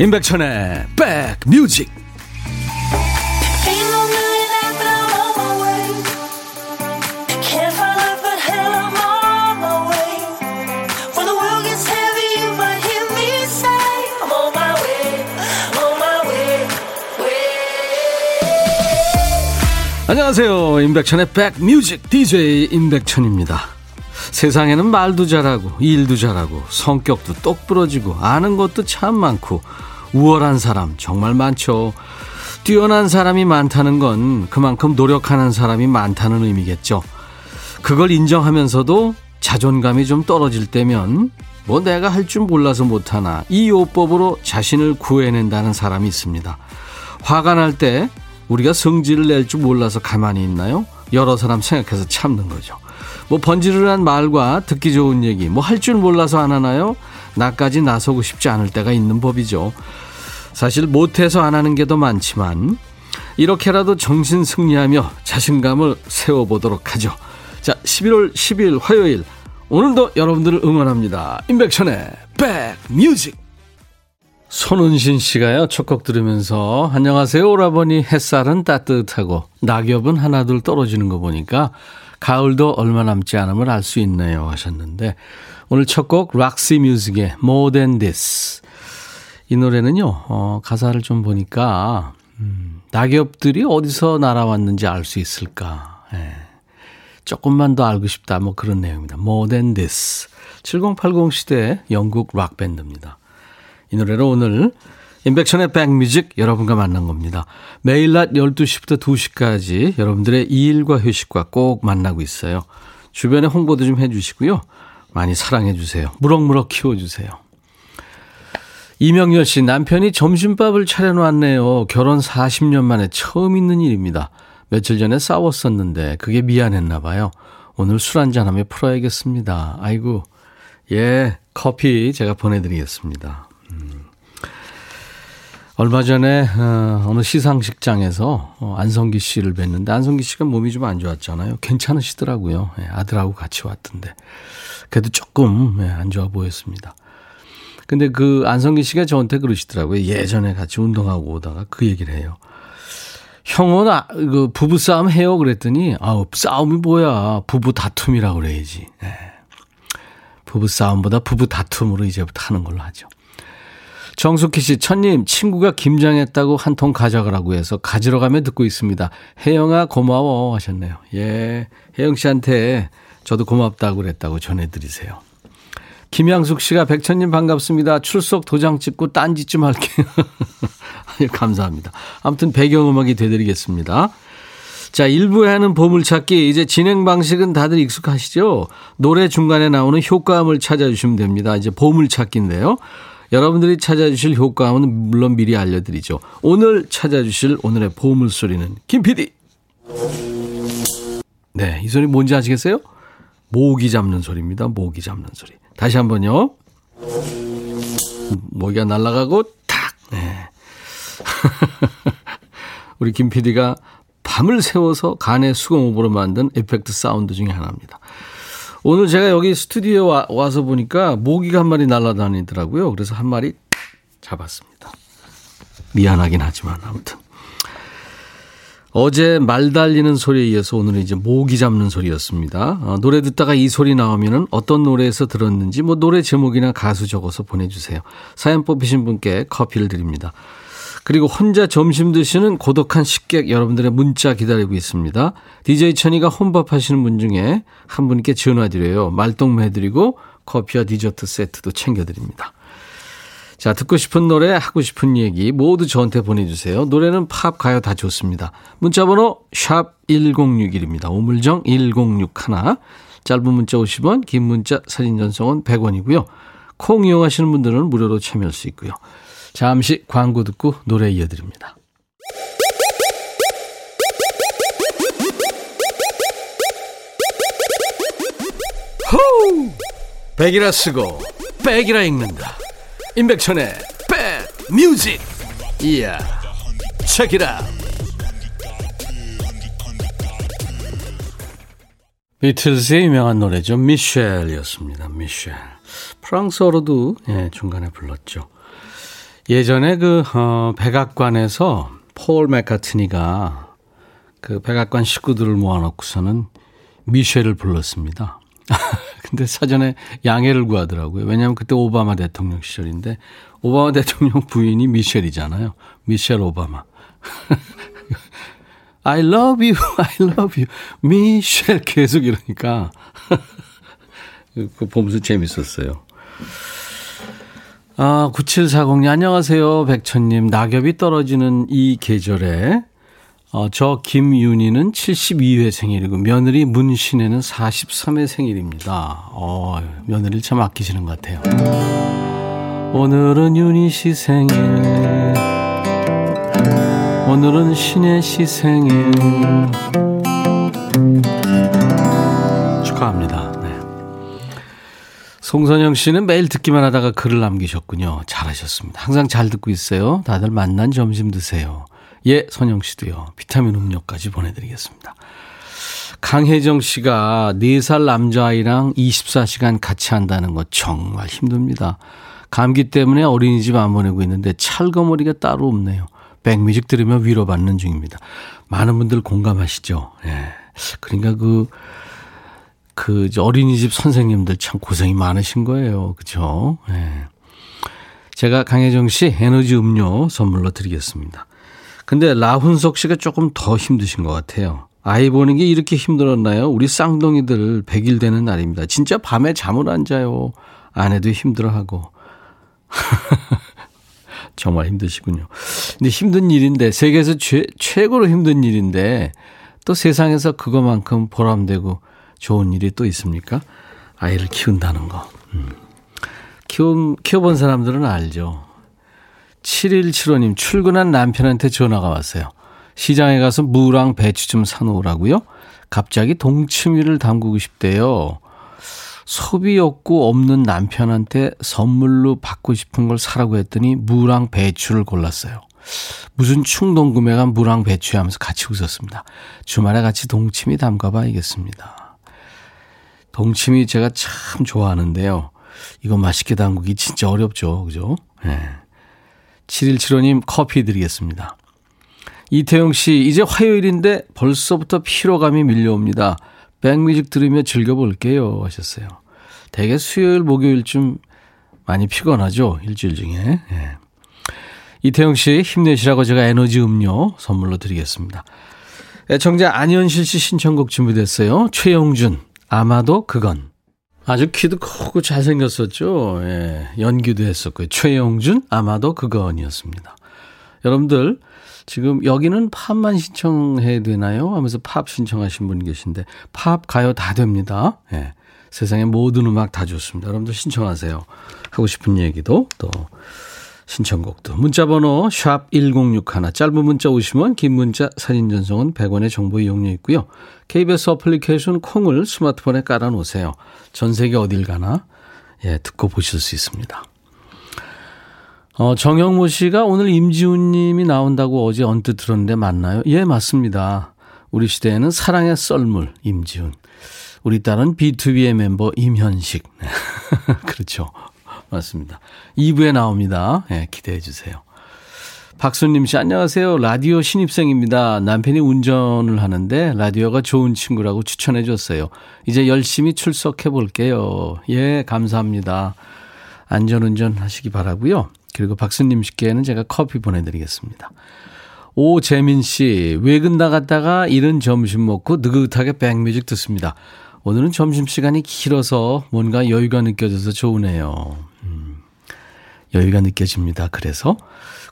임백천의 백뮤직. 안녕하세요. 임백천의 백뮤직. DJ 임백천입니다. 세상에는 말도 잘하고 일도 잘하고 성격도 똑부러지고 아는 것도 참 많고 우월한 사람 정말 많죠. 뛰어난 사람이 많다는 건 그만큼 노력하는 사람이 많다는 의미겠죠. 그걸 인정하면서도 자존감이 좀 떨어질 때면 뭐 내가 할 줄 몰라서 못하나 이 요법으로 자신을 구해낸다는 사람이 있습니다. 화가 날 때 우리가 성질을 낼 줄 몰라서 가만히 있나요? 여러 사람 생각해서 참는 거죠. 뭐 번지르르한 말과 듣기 좋은 얘기 뭐 할 줄 몰라서 안 하나요? 나까지 나서고 싶지 않을 때가 있는 법이죠. 사실 못해서 안 하는 게 더 많지만 이렇게라도 정신 승리하며 자신감을 세워보도록 하죠. 자, 11월 10일 화요일 오늘도 여러분들을 응원합니다. 임백천의 백뮤직 손은신 씨가요 첫 곡 들으면서 안녕하세요 오라버니 햇살은 따뜻하고 낙엽은 하나둘 떨어지는 거 보니까 가을도 얼마 남지 않음을 알 수 있네요 하셨는데 오늘 첫 곡 Roxy Music의 More Than This 이 노래는요 어, 가사를 좀 보니까 음, 낙엽들이 어디서 날아왔는지 알 수 있을까 예. 조금만 더 알고 싶다 뭐 그런 내용입니다 More Than This 7080 시대 영국 락 밴드입니다 이 노래로 오늘 임백천의 백뮤직 여러분과 만난 겁니다. 매일 낮 12시부터 2시까지 여러분들의 일과 휴식과 꼭 만나고 있어요. 주변에 홍보도 좀 해주시고요. 많이 사랑해 주세요. 무럭무럭 키워 주세요. 이명열 씨, 남편이 점심밥을 차려놓았네요. 결혼 40년 만에 처음 있는 일입니다. 며칠 전에 싸웠었는데 그게 미안했나 봐요. 오늘 술 한잔하며 풀어야겠습니다. 아이고, 예, 커피 제가 보내드리겠습니다. 얼마 전에 어, 어느 시상식장에서 어, 안성기 씨를 뵀는데 안성기 씨가 몸이 좀 안 좋았잖아요. 괜찮으시더라고요. 예, 아들하고 같이 왔던데 그래도 조금 예, 안 좋아 보였습니다. 근데 그 안성기 씨가 저한테 그러시더라고요. 예전에 같이 운동하고 오다가 그 얘기를 해요. 형은 아, 그 부부 싸움 해요 그랬더니 아우 싸움이 뭐야 부부 다툼이라고 그래야지. 예. 부부 싸움보다 부부 다툼으로 이제부터 하는 걸로 하죠. 정숙희 씨, 천님, 친구가 김장했다고 한 통 가져가라고 해서 가지러 가면 듣고 있습니다. 혜영아, 고마워 하셨네요. 예. 혜영 씨한테 저도 고맙다고 그랬다고 전해드리세요. 김양숙 씨가 백천님 반갑습니다. 출석 도장 찍고 딴짓 좀 할게요. 감사합니다. 아무튼 배경음악이 되드리겠습니다. 자, 1부에 하는 보물찾기. 이제 진행 방식은 다들 익숙하시죠? 노래 중간에 나오는 효과음을 찾아주시면 됩니다. 이제 보물찾기인데요. 여러분들이 찾아주실 효과음은 물론 미리 알려드리죠. 오늘 찾아주실 오늘의 보물소리는 김 PD. 네, 이 소리 뭔지 아시겠어요? 모기 잡는 소리입니다. 모기 잡는 소리. 다시 한번요. 모기가 날아가고 탁. 네. 우리 김 PD가 밤을 새워서 가내 수공업으로 만든 effect sound 중에 하나입니다. 오늘 제가 여기 스튜디오에 와, 와서 보니까 모기가 한 마리 날아다니더라고요. 그래서 한 마리 잡았습니다. 미안하긴 하지만 아무튼. 어제 말 달리는 소리에 이어서 오늘은 이제 모기 잡는 소리였습니다. 어, 노래 듣다가 이 소리 나오면은 어떤 노래에서 들었는지 뭐 노래 제목이나 가수 적어서 보내주세요. 사연 뽑히신 분께 커피를 드립니다. 그리고 혼자 점심 드시는 고독한 식객 여러분들의 문자 기다리고 있습니다. DJ 천이가 혼밥 하시는 분 중에 한 분께 전화드려요. 말동무 해드리고 커피와 디저트 세트도 챙겨드립니다. 자, 듣고 싶은 노래, 하고 싶은 얘기 모두 저한테 보내주세요. 노래는 팝, 가요 다 좋습니다. 문자번호 샵 1061입니다. 오물정 1061. 짧은 문자 50원, 긴 문자 사진 전송은 100원이고요. 콩 이용하시는 분들은 무료로 참여할 수 있고요. 잠시 광고 듣고 노래 이어드립니다. 호우! 백이라 쓰고 백이라 읽는다. 임백천의 백 뮤직. 이야. 체키라. 비틀즈의 유명한 노래죠. 미셸이었습니다. 미셸. 프랑스어로도 예, 중간에 불렀죠. 예전에 그, 어, 백악관에서 폴 맥카트니가 그 백악관 식구들을 모아놓고서는 미셸을 불렀습니다. 근데 사전에 양해를 구하더라고요. 왜냐하면 그때 오바마 대통령 시절인데 오바마 대통령 부인이 미셸이잖아요. 미셸 오바마. I love you, I love you, 미셸 계속 이러니까 그 보면서 재밌었어요. 아, 9740님, 안녕하세요. 백천님. 낙엽이 떨어지는 이 계절에, 어, 저 김윤희는 72회 생일이고, 며느리 문신혜는 43회 생일입니다. 어, 며느리를 참 아끼시는 것 같아요. 오늘은 윤희 씨 생일. 오늘은 신혜 씨 생일. 축하합니다. 송선영 씨는 매일 듣기만 하다가 글을 남기셨군요. 잘하셨습니다. 항상 잘 듣고 있어요. 다들 만난 점심 드세요. 예, 선영 씨도요. 비타민 음료까지 보내드리겠습니다. 강혜정 씨가 4살 남자아이랑 24시간 같이 한다는 거 정말 힘듭니다. 감기 때문에 어린이집 안 보내고 있는데 찰거머리가 따로 없네요. 백뮤직 들으며 위로받는 중입니다. 많은 분들 공감하시죠? 예. 그러니까 그 그 어린이집 선생님들 참 고생이 많으신 거예요. 그죠? 네. 제가 강혜정 씨 에너지 음료 선물로 드리겠습니다. 근데 라훈석 씨가 조금 더 힘드신 것 같아요. 아이 보는 게 이렇게 힘들었나요? 우리 쌍둥이들 100일 되는 날입니다. 진짜 밤에 잠을 안 자요. 아내도 힘들어하고. 정말 힘드시군요. 근데 힘든 일인데, 세계에서 최, 최고로 힘든 일인데, 또 세상에서 그거만큼 보람되고 좋은 일이 또 있습니까? 아이를 키운다는 거. 음. 키운, 키워본 사람들은 알죠. 7175님, 출근한 남편한테 전화가 왔어요. 시장에 가서 무랑 배추 좀 사놓으라고요? 갑자기 동치미를 담그고 싶대요. 소비 욕구 없는 남편한테 선물로 받고 싶은 걸 사라고 했더니 무랑 배추를 골랐어요. 무슨 충동 구매가 무랑 배추 하면서 같이 웃었습니다. 주말에 같이 동치미 담가 봐야겠습니다. 동치미 제가 참 좋아하는데요. 이거 맛있게 담그기 진짜 어렵죠. 그죠? 네. 7175님 커피 드리겠습니다. 이태영 씨, 이제 화요일인데 벌써부터 피로감이 밀려옵니다. 백뮤직 들으며 즐겨볼게요. 하셨어요. 대개 수요일, 목요일쯤 많이 피곤하죠. 일주일 중에. 네. 이태영 씨, 힘내시라고 제가 에너지 음료 선물로 드리겠습니다. 애청자 안현실 씨 신청곡 준비됐어요. 최영준, 아마도 그건. 아주 키도 크고 잘생겼었죠. 예, 연기도 했었고요. 최영준, 아마도 그건이었습니다. 여러분들, 지금 여기는 팝만 신청해야 되나요? 하면서 팝 신청하신 분 계신데, 팝, 가요 다 됩니다. 예. 세상의 모든 음악 다 좋습니다. 여러분들 신청하세요. 하고 싶은 얘기도 또 신청곡도 문자번호 샵 1061 짧은 문자 오시면 긴 문자 사진 전송은 100원의 정보 이용료 있고요. KBS 어플리케이션 콩을 스마트폰에 깔아놓으세요. 전 세계 어딜 가나 예, 듣고 보실 수 있습니다. 어, 정영모 씨가 오늘 임지훈 님이 나온다고 어제 언뜻 들었는데 맞나요? 예, 맞습니다. 우리 시대에는 사랑의 썰물 임지훈. 우리 딸은 B2B의 멤버 임현식. 그렇죠. 맞습니다. 2부에 나옵니다. 네, 기대해 주세요. 박수님 씨, 안녕하세요. 라디오 신입생입니다. 남편이 운전을 하는데 라디오가 좋은 친구라고 추천해 줬어요. 이제 열심히 출석해 볼게요. 예, 감사합니다. 안전운전 하시기 바라고요 그리고 박수님 씨께는 제가 커피 보내드리겠습니다. 오재민 씨, 외근 나갔다가 이른 점심 먹고 느긋하게 백뮤직 듣습니다. 오늘은 점심시간이 길어서 뭔가 여유가 느껴져서 좋으네요. 여유가 느껴집니다. 그래서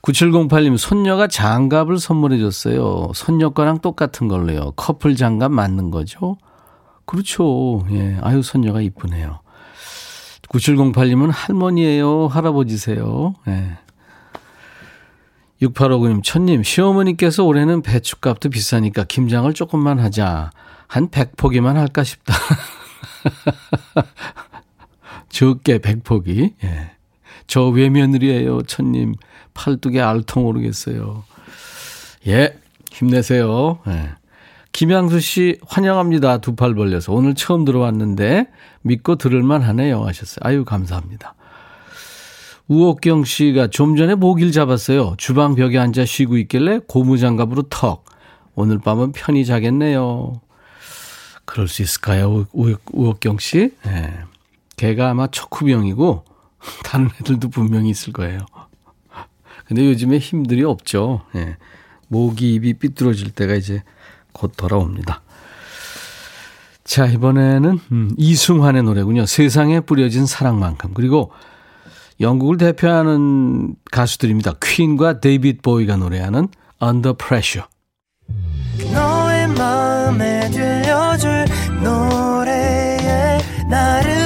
9708님 손녀가 장갑을 선물해 줬어요. 손녀 거랑 똑같은 걸로요. 커플 장갑 맞는 거죠? 그렇죠. 예. 아유 손녀가 이쁘네요. 9708님은 할머니예요, 할아버지세요. 예. 6859님, 천님, 시어머니께서 올해는 배춧값도 비싸니까 김장을 조금만 하자. 한 100포기만 할까 싶다. 적게 100포기. 예. 저 외며느리예요, 천님. 팔뚝에 알통 오르겠어요. 예, 힘내세요. 예. 김양수 씨 환영합니다. 두 팔 벌려서 오늘 처음 들어왔는데 믿고 들을만 하네요 하셨어요. 아유 감사합니다. 우옥경 씨가 좀 전에 모기를 잡았어요. 주방 벽에 앉아 쉬고 있길래 고무장갑으로 턱. 오늘 밤은 편히 자겠네요. 그럴 수 있을까요, 우, 우옥경 씨? 네. 걔가 아마 척후병이고, 다른 애들도 분명히 있을 거예요. 근데 요즘에 힘들이 없죠. 네. 모기 입이 삐뚤어질 때가 이제 곧 돌아옵니다. 자, 이번에는 음, 이승환의 노래군요. 세상에 뿌려진 사랑만큼. 그리고 영국을 대표하는 가수들입니다. 퀸과 데이빗 보이가 노래하는 Under Pressure. 너의 마음에 들려줄 노래에 나를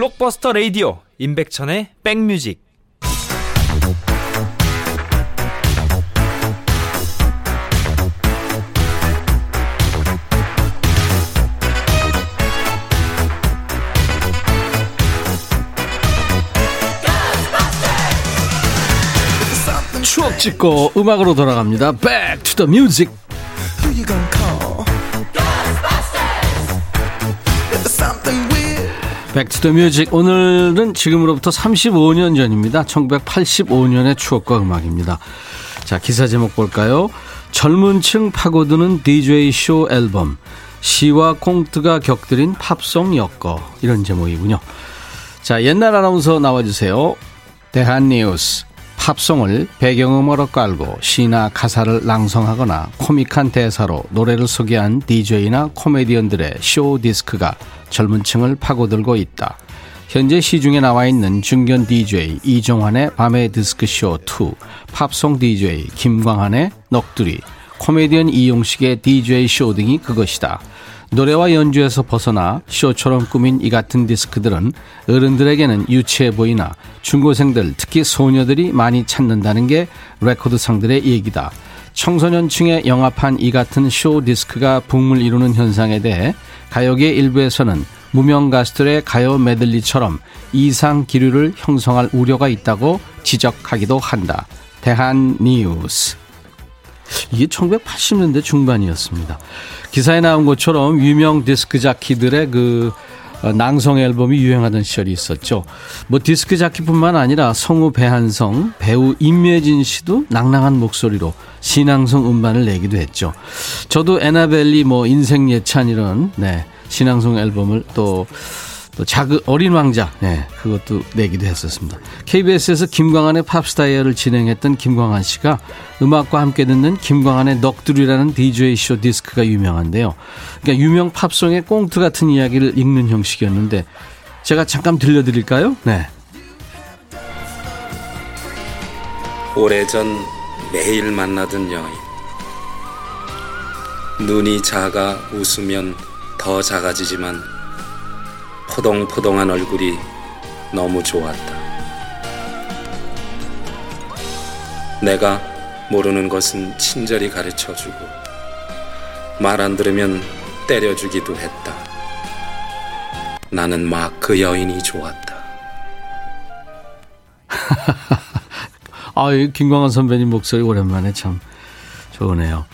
블록버스터 레이디오 임백천의 백뮤직 추억 찍고 음악으로 돌아갑니다. The music. Back to the Music 오늘은 지금으로부터 35년 전입니다. 1985년의 추억과 음악입니다. 자 기사 제목 볼까요? 젊은 층 파고드는 DJ 쇼 앨범 시와 콩트가 곁들인 팝송 엮어 이런 제목이군요. 자 옛날 아나운서 나와주세요. 대한뉴스 팝송을 배경음악으로 깔고 시나 가사를 낭송하거나 코믹한 대사로 노래를 소개한 DJ나 코미디언들의 쇼 디스크가 젊은 층을 파고들고 있다. 현재 시중에 나와 있는 중견 DJ 이종환의 밤의 디스크 쇼 2, 팝송 DJ 김광한의 넋두리, 코미디언 이용식의 DJ 쇼 등이 그것이다. 노래와 연주에서 벗어나 쇼처럼 꾸민 이 같은 디스크들은 어른들에게는 유치해 보이나 중고생들 특히 소녀들이 많이 찾는다는 게 레코드상들의 얘기다. 청소년층에 영합한 이 같은 쇼 디스크가 붐을 이루는 현상에 대해 가요계 일부에서는 무명 가수들의 가요 메들리처럼 이상 기류를 형성할 우려가 있다고 지적하기도 한다. 대한 뉴스. 이게 1980년대 중반이었습니다. 기사에 나온 것처럼 유명 디스크 자키들의 그 어, 낭송 앨범이 유행하던 시절이 있었죠. 뭐 디스크 자키뿐만 아니라 성우 배한성, 배우 임예진 씨도 낭랑한 목소리로 시 낭송 음반을 내기도 했죠. 저도 애너벨 리 뭐 인생 예찬 이런 네, 시 낭송 앨범을 또 또 자그 어린 왕자 네, 그것도 내기도 했었습니다. KBS에서 김광한의 팝스 다이얼을 진행했던 김광한 씨가 음악과 함께 듣는 김광한의 넋두리라는 DJ 쇼 디스크가 유명한데요. 그러니까 유명 팝송의 꽁트 같은 이야기를 읽는 형식이었는데 제가 잠깐 들려드릴까요? 네. 오래전 매일 만나던 여인 눈이 작아 웃으면 더 작아지지만 포동포동한 얼굴이 너무 좋았다. 내가 모르는 것은 친절히 가르쳐 주고 말 안 들으면 때려주기도 했다. 나는 막 그 여인이 좋았다. 아, 김광환 선배님 목소리 오랜만에 참 좋으네요.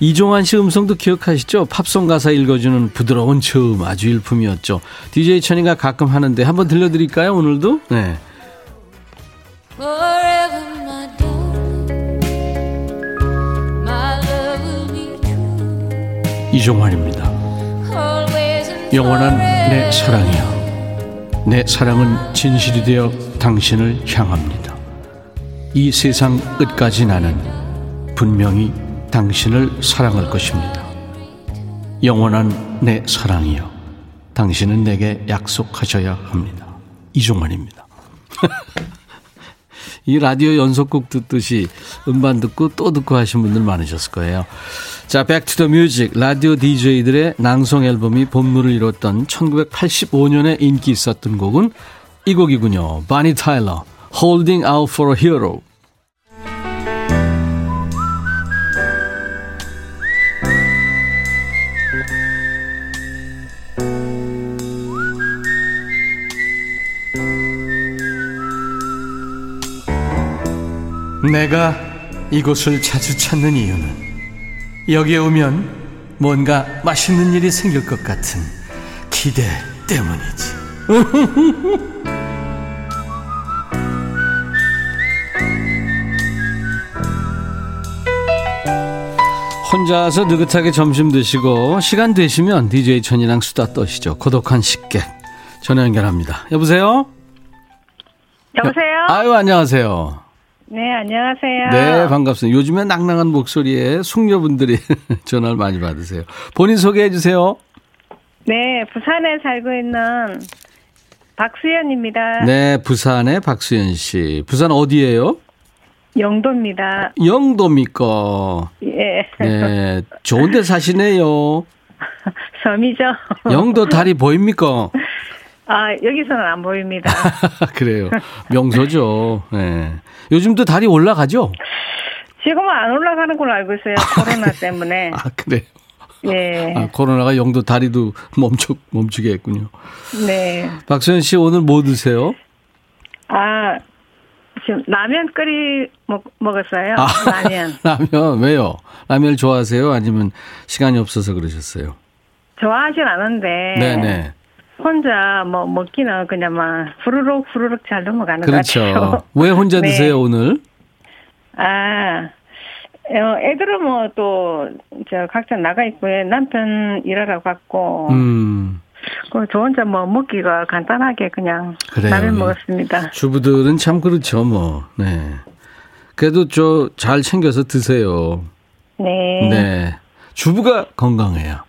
이종환 씨 음성도 기억하시죠? 팝송 가사 읽어주는 부드러운 저음 아주 일품이었죠. DJ 천이가 가끔 하는데 한번 들려드릴까요? 오늘도? 네. 이종환입니다. 영원한 내 사랑이여. 내 사랑은 진실이 되어 당신을 향합니다. 이 세상 끝까지 나는 분명히 당신을 사랑할 것입니다. 영원한 내 사랑이여. 당신은 내게 약속하셔야 합니다. 이종환입니다. 이 라디오 연속곡 듣듯이 음반 듣고 또 듣고 하신 분들 많으셨을 거예요. 자, Back to the Music 라디오 DJ들의 낭송 앨범이 붐을 이뤘던 1985년에 인기 있었던 곡은 이 곡이군요. 보니 타일러, Holding Out for a Hero. 내가 이곳을 자주 찾는 이유는 여기에 오면 뭔가 맛있는 일이 생길 것 같은 기대 때문이지. 혼자서 느긋하게 점심 드시고 시간 되시면 DJ 천이랑 수다 떠시죠. 고독한 식객 전화 연결합니다. 여보세요? 여보세요? 아유 안녕하세요. 네, 안녕하세요. 네, 반갑습니다. 요즘에 낭낭한 목소리에 숙녀분들이 전화를 많이 받으세요. 본인 소개해 주세요. 네, 부산에 살고 있는 박수연입니다. 네, 부산의 박수연 씨. 부산 어디예요? 영도입니다. 영도입니까? 예. 네, 좋은 데 사시네요. 섬이죠. 영도 다리 보입니까? 아, 여기서는 안 보입니다. 그래요. 명소죠. 네. 요즘도 다리 올라가죠? 지금은 안 올라가는 걸로 알고 있어요. 코로나 때문에. 아, 그래요. 예. 아, 코로나가 영도 다리도 멈추, 멈추게 했군요. 네. 박수현 씨 오늘 뭐 드세요? 아, 지금 라면 끓이 먹, 먹었어요. 아, 라면. 라면, 왜요? 라면을 좋아하세요? 아니면 시간이 없어서 그러셨어요? 좋아하진 않은데. 네네. 혼자 뭐 먹기는 그냥 막 후루룩 후루룩 잘 넘어가는 것 같아요. 그렇죠. 왜 혼자 네. 드세요, 오늘? 아, 어, 애들은 뭐 또, 저, 각자 나가 있고요. 남편 일하러 갔고, 음, 그, 저 혼자 뭐 먹기가 간단하게 그냥 그래요. 라면 예. 먹었습니다. 주부들은 참 그렇죠, 뭐. 네. 그래도 저 잘 챙겨서 드세요. 네. 네. 주부가 건강해야.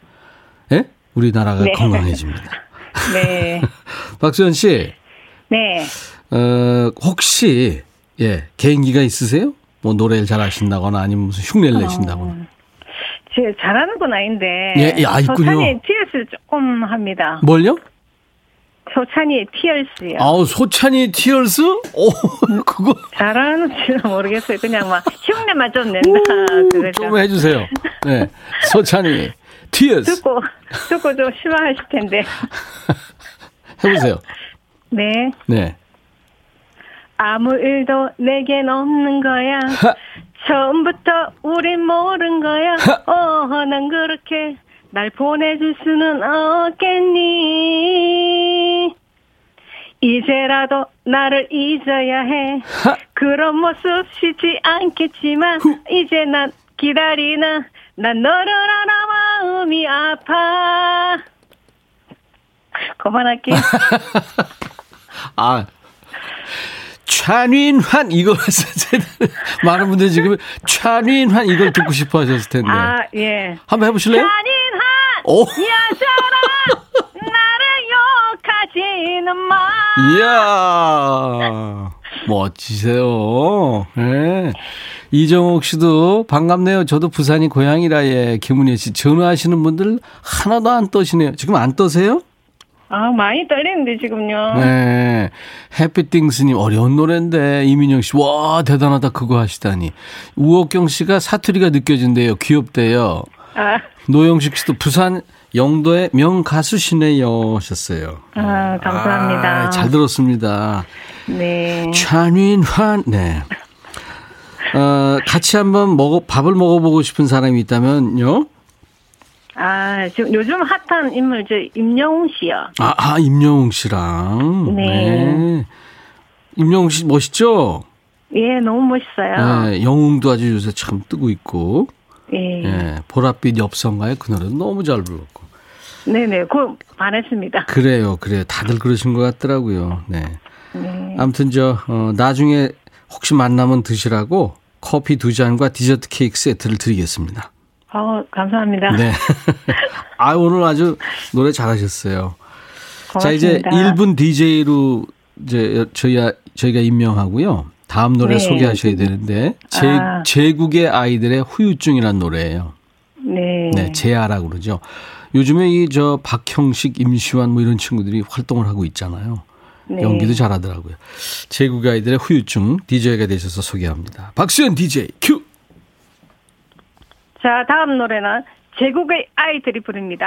예? 우리나라가 네. 건강해집니다. 네. 박수현 씨, 네. 어, 혹시, 예, 개인기가 있으세요? 뭐 노래를 잘 하신다거나 아니면 무슨 흉내를 내신다거나. 제 잘하는 건 아닌데. 예, 예, 아, 있군요. 소찬이 티얼스 조금 합니다. 뭘요? 소찬이 티얼스요. 아우, 소찬이 티얼스? 오, 그거 잘하는지는 모르겠어요. 그냥 막 흉내만 좀 낸다. 그거죠. 좀 해주세요. 네. 소찬이 티얼스. 듣고, 듣고 좀 실망하실 텐데. 해보세요. 네. 네. 아무 일도 내겐 없는 거야. 처음부터 우린 모른 거야. 어, 난 그렇게 날 보내줄 수는 없겠니? 이제라도 나를 잊어야 해. 그런 모습 쉽지 않겠지만, 이제 난 기다리는, 난 너를 알아 마음이 아파. 그만할게. 아. 찬윈환 이거 많은 분들이 지금 찬윈환 이걸 듣고 싶어 하셨을 텐데. 아, 예. 한번 해 보실래요? 잔인한 오. 여자라 나를 욕하지는 마. 이야. 멋지세요. 예. 이정옥 씨도 반갑네요. 저도 부산이 고향이라 예. 김은혜 씨 전화하시는 분들 하나도 안 떠시네요. 지금 안 떠세요? 아, 많이 떨리는데 지금요. 네. 해피띵스님 어려운 노래인데 이민영 씨 와 대단하다 그거 하시다니 우옥경 씨가 사투리가 느껴진대요 귀엽대요 아, 노영식 씨도 부산 영도의 명가수시네요 하셨어요 아, 감사합니다. 아, 잘 들었습니다 네. 찬윈환 네 어, 같이 한번 먹어 밥을 먹어보고 싶은 사람이 있다면요 아, 지금 요즘 핫한 인물 저 임영웅 씨요. 아, 아 임영웅 씨랑 네. 임영웅 씨 멋있죠 예, 너무 멋있어요. 네, 영웅도 아주 요새 참 뜨고 있고 예. 예, 보랏빛 엽성가의 그 노래 너무 잘 불렀고. 네네, 그 반했습니다. 그래요, 그래요. 다들 그러신 것 같더라고요. 네. 네. 아무튼 저, 어, 나중에 혹시 만나면 드시라고 커피 두 잔과 디저트 케이크 세트를 드리겠습니다. 어, 감사합니다. 네. 아, 오늘 아주 노래 잘하셨어요. 자, 이제 고맙습니다. 1분 DJ로 이제 저희, 저희가 임명하고요. 다음 노래 네. 소개하셔야 되는데 제, 아. 제국의 아이들의 후유증이라는 노래예요. 네. 네, 제아라고 그러죠. 요즘에 이 저 박형식, 임시완 뭐 이런 친구들이 활동을 하고 있잖아요. 네. 연기도 잘하더라고요. 제국의 아이들의 후유증 DJ가 되셔서 소개합니다. 박수현 DJ 큐. 자, 다음 노래는 제국의 아이들이 부릅니다.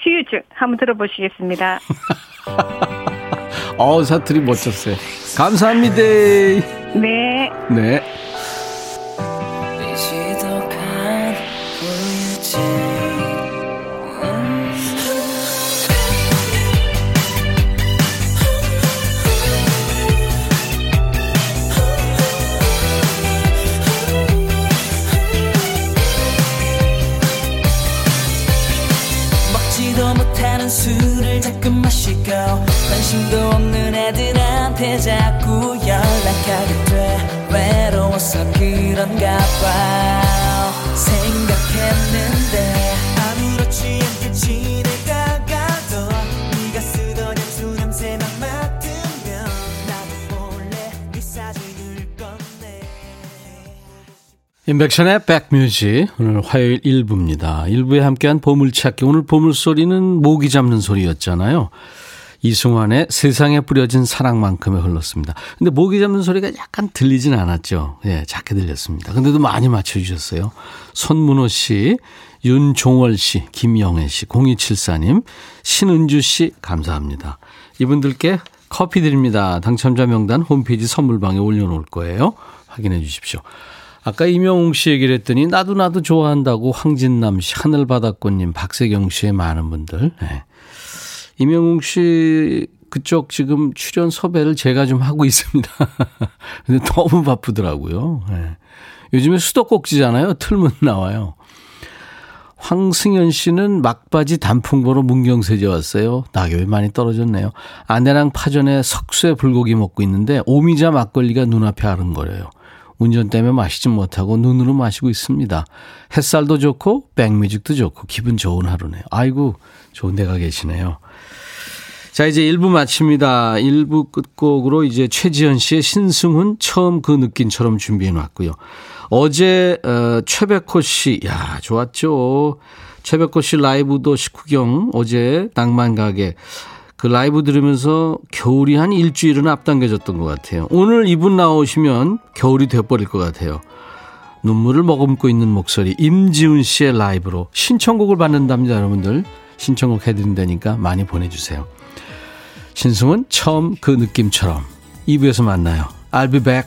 휴유증 한번 들어보시겠습니다. 어 사투리 멋졌어요. 감사합니다. 네. 네. 마시고 관심도 없는 애들한테 자꾸 연락하게 돼. 외로워서 그런가 봐. 생각했는데 아무렇지 않게 지내다가도 네가 쓰던 향수 냄새만 맡으면 나도 몰래 네 사진을 꺼내. 인백션의 백뮤직 오늘 화요일 1부입니다. 1부에 함께한 보물찾기. 오늘 보물소리는 모기 잡는 소리였잖아요. 이승환의 세상에 뿌려진 사랑만큼에 흘렀습니다. 근데 모기 잡는 소리가 약간 들리진 않았죠. 예, 작게 들렸습니다. 근데도 많이 맞춰주셨어요. 손문호 씨, 윤종월 씨, 김영애 씨, 0274님, 신은주 씨, 감사합니다. 이분들께 커피 드립니다. 당첨자 명단 홈페이지 선물방에 올려놓을 거예요. 확인해 주십시오. 아까 이명웅 씨 얘기를 했더니 나도 나도 좋아한다고 황진남 씨, 하늘바닷꽃님, 박세경 씨의 많은 분들. 네. 이명웅 씨 그쪽 지금 출연 섭외를 제가 좀 하고 있습니다. 근데 너무 바쁘더라고요. 네. 요즘에 수도꼭지잖아요. 틀면 나와요. 황승현 씨는 막바지 단풍 보러 문경세제 왔어요. 낙엽이 많이 떨어졌네요. 아내랑 파전에 석쇠 불고기 먹고 있는데 오미자 막걸리가 눈앞에 아른거려요. 운전 때문에 마시지 못하고 눈으로 마시고 있습니다. 햇살도 좋고 백뮤직도 좋고 기분 좋은 하루네요. 아이고 좋은 데가 계시네요. 자 이제 1부 마칩니다. 1부 끝곡으로 이제 최지현 씨의 신승훈 처음 그 느낌처럼 준비해 놨고요. 어제 어, 최백호 씨, 야 좋았죠. 최백호 씨 라이브도 식후경 어제 낭만 가게 그 라이브 들으면서 겨울이 한 일주일은 앞당겨졌던 것 같아요. 오늘 이분 나오시면 겨울이 돼버릴 것 같아요. 눈물을 머금고 있는 목소리 임지훈 씨의 라이브로 신청곡을 받는답니다 여러분들 신청곡 해드린다니까 많이 보내주세요 신승은 처음 그 느낌처럼. 2부에서 만나요. I'll be back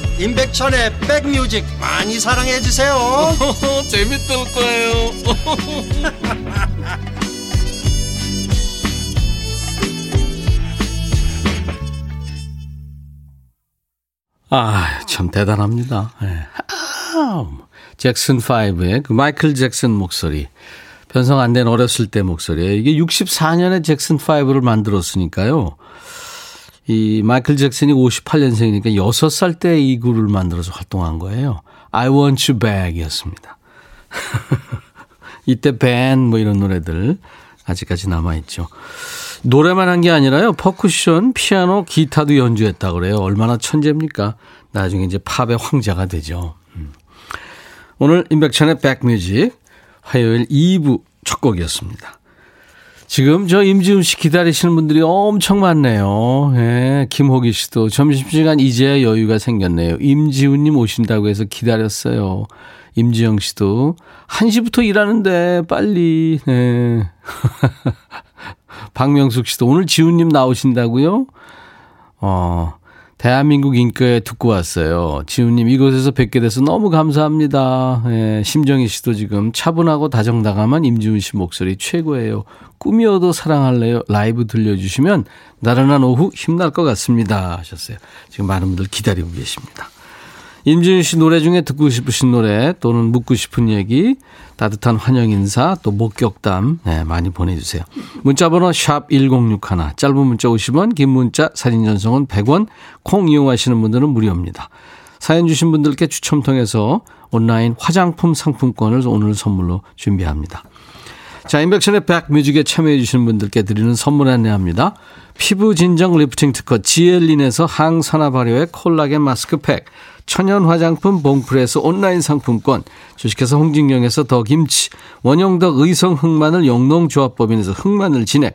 임백천의 백뮤직 많이 사랑해 주세요 재밌을 거예요 아, 참 대단합니다. 예. 아, 잭슨 5의 그 마이클 잭슨 목소리. 변성 안 된 어렸을 때 목소리예요. 이게 64년에 잭슨 5를 만들었으니까요. 이 마이클 잭슨이 58년생이니까 6살 때 이 그룹을 만들어서 활동한 거예요. I want you back 이었습니다. 이때 밴 뭐 이런 노래들 아직까지 남아있죠. 노래만 한 게 아니라요. 퍼쿠션, 피아노, 기타도 연주했다 그래요. 얼마나 천재입니까? 나중에 이제 팝의 황자가 되죠. 음. 오늘 임백천의 백뮤직 화요일 2부 첫 곡이었습니다. 지금 저 임지훈 씨 기다리시는 분들이 엄청 많네요. 예, 김호기 씨도 점심시간 이제야 여유가 생겼네요. 임지훈님 오신다고 해서 기다렸어요. 임지영 씨도 1시부터 일하는데 빨리. 예. 박명숙 씨도 오늘 지훈님 나오신다고요? 어, 대한민국 인歌에 듣고 왔어요. 지훈님 이곳에서 뵙게 돼서 너무 감사합니다. 예, 심정희 씨도 지금 차분하고 다정다감한 임지훈 씨 목소리 최고예요. 꿈이어도 사랑할래요. 라이브 들려주시면 나른한 오후 힘날 것 같습니다. 하셨어요. 지금 많은 분들 기다리고 계십니다. 임지훈 씨 노래 중에 듣고 싶으신 노래 또는 묻고 싶은 얘기 따뜻한 환영 인사 또 목격담 네, 많이 보내주세요. 문자번호 샵 1061 짧은 문자 50원 긴 문자 사진 전송은 100원 콩 이용하시는 분들은 무료입니다. 사연 주신 분들께 추첨 통해서 온라인 화장품 상품권을 오늘 선물로 준비합니다. 자, 임백천의 백뮤직에 참여해 주시는 분들께 드리는 선물 안내합니다. 피부 진정 리프팅 특허 지엘린에서 항산화 발효의 콜라겐 마스크팩 천연 화장품 봉프레스 온라인 상품권, 주식회사 홍진경에서 더 김치, 원형덕 의성 흑마늘 영농조합법인에서 흑마늘 진액,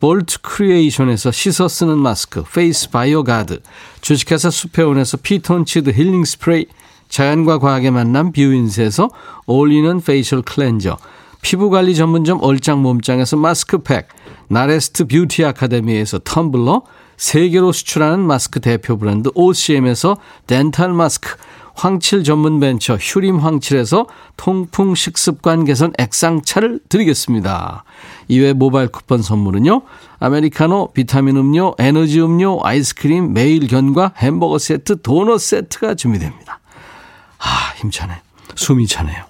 볼트 크리에이션에서 씻어 쓰는 마스크, 페이스 바이오 가드, 주식회사 수페온에서 피톤치드 힐링 스프레이, 자연과 과학의 만남 뷰인스에서 어울리는 facial cleanser, 피부관리 전문점 얼짱 몸짱에서 마스크팩, 나레스트 뷰티 아카데미에서 텀블러, 세계로 수출하는 마스크 대표 브랜드 OCM에서 덴탈 마스크, 황칠 전문 벤처 휴림 황칠에서 통풍 식습관 개선 액상차를 드리겠습니다. 이외 모바일 쿠폰 선물은요. 아메리카노, 비타민 음료, 에너지 음료, 아이스크림, 매일 견과, 햄버거 세트, 도넛 세트가 준비됩니다. 아, 힘차네. 숨이 차네요.